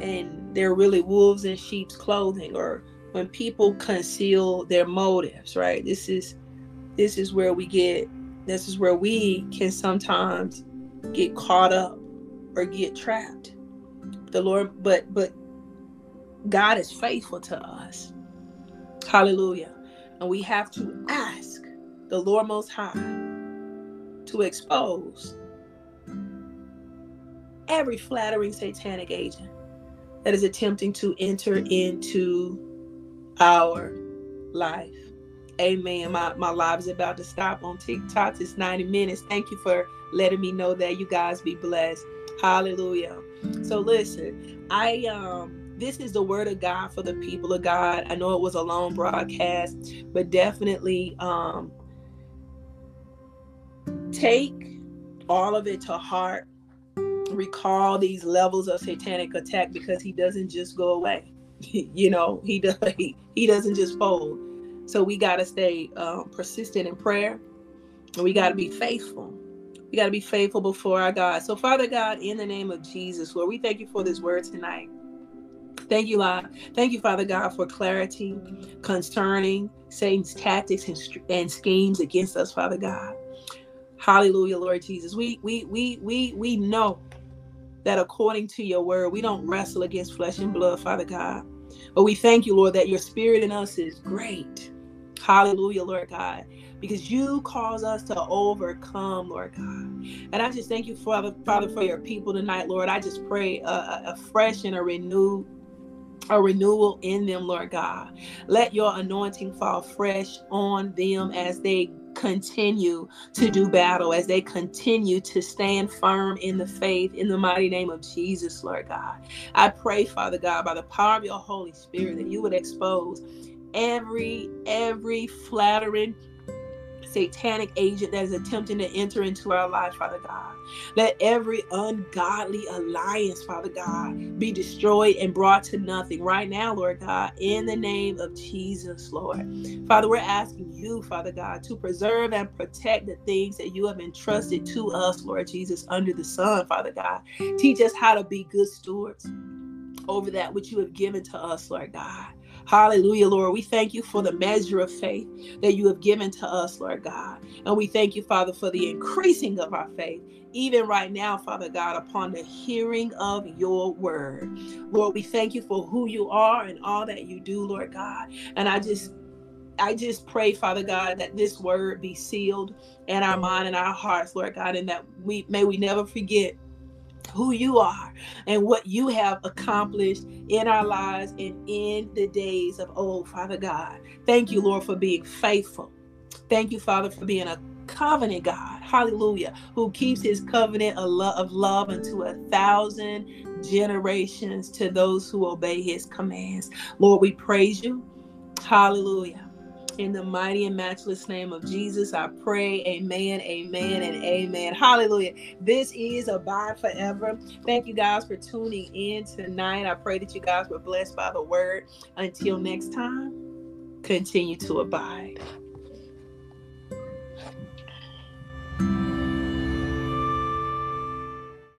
and they're really wolves in sheep's clothing or when people conceal their motives, right? This is this is where we get this is where we can sometimes get caught up or get trapped. The Lord but but God is faithful to us. Hallelujah. And we have to ask the Lord Most High to expose every flattering satanic agent that is attempting to enter into our life. Amen. My, my live is about to stop on TikTok. It's 90 minutes. Thank you for letting me know that you guys be blessed. Hallelujah. So listen, I um this is the word of God for the people of God. I know it was a long broadcast, but definitely um, take all of it to heart. Recall these levels of satanic attack because he doesn't just go away. you know, he does he, he doesn't just fold. So we got to stay um, persistent in prayer. And we got to be faithful. We got to be faithful before our God. So, Father God, in the name of Jesus, Lord, we thank you for this word tonight. Thank you, Lord. Thank you, Father God, for clarity concerning Satan's tactics and, and schemes against us, Father God. Hallelujah, Lord Jesus. We we we we we know that according to your word, we don't wrestle against flesh and blood, Father God. But we thank you, Lord, that your spirit in us is great. Hallelujah, Lord God because you cause us to overcome, Lord God. And I just thank you, Father, Father, for your people tonight, Lord. I just pray a, a fresh and a renewed a renewal in them, Lord God. Let your anointing fall fresh on them as they continue to do battle, as they continue to stand firm in the faith in the mighty name of Jesus, Lord God. I pray, Father God, by the power of your Holy Spirit, that you would expose every every flattering satanic agent that is attempting to enter into our lives, Father God. Let every ungodly alliance, Father God, be destroyed and brought to nothing right now, Lord God, in the name of Jesus, Lord. Father, we're asking you, Father God, to preserve and protect the things that you have entrusted to us, Lord Jesus, under the sun, Father God. Teach us how to be good stewards over that which you have given to us, Lord God. Hallelujah, Lord. We thank you for the measure of faith that you have given to us, Lord God. And we thank you, Father, for the increasing of our faith, even right now, Father God, upon the hearing of your word. Lord, we thank you for who you are and all that you do, Lord God. And I just I just pray, Father God, that this word be sealed in our mind and our hearts, Lord God, and that we may we never forget who you are and what you have accomplished in our lives and in the days of old, Father God. Thank you, Lord, for being faithful. Thank you, Father, for being a covenant God. Hallelujah. Who keeps his covenant of love unto a thousand generations to those who obey his commands. Lord, we praise you. Hallelujah. In the mighty and matchless name of Jesus, I pray. Amen, amen, and amen. Hallelujah. This is Abide Forever. Thank you guys for tuning in tonight. I pray that you guys were blessed by the word. Until next time, continue to abide.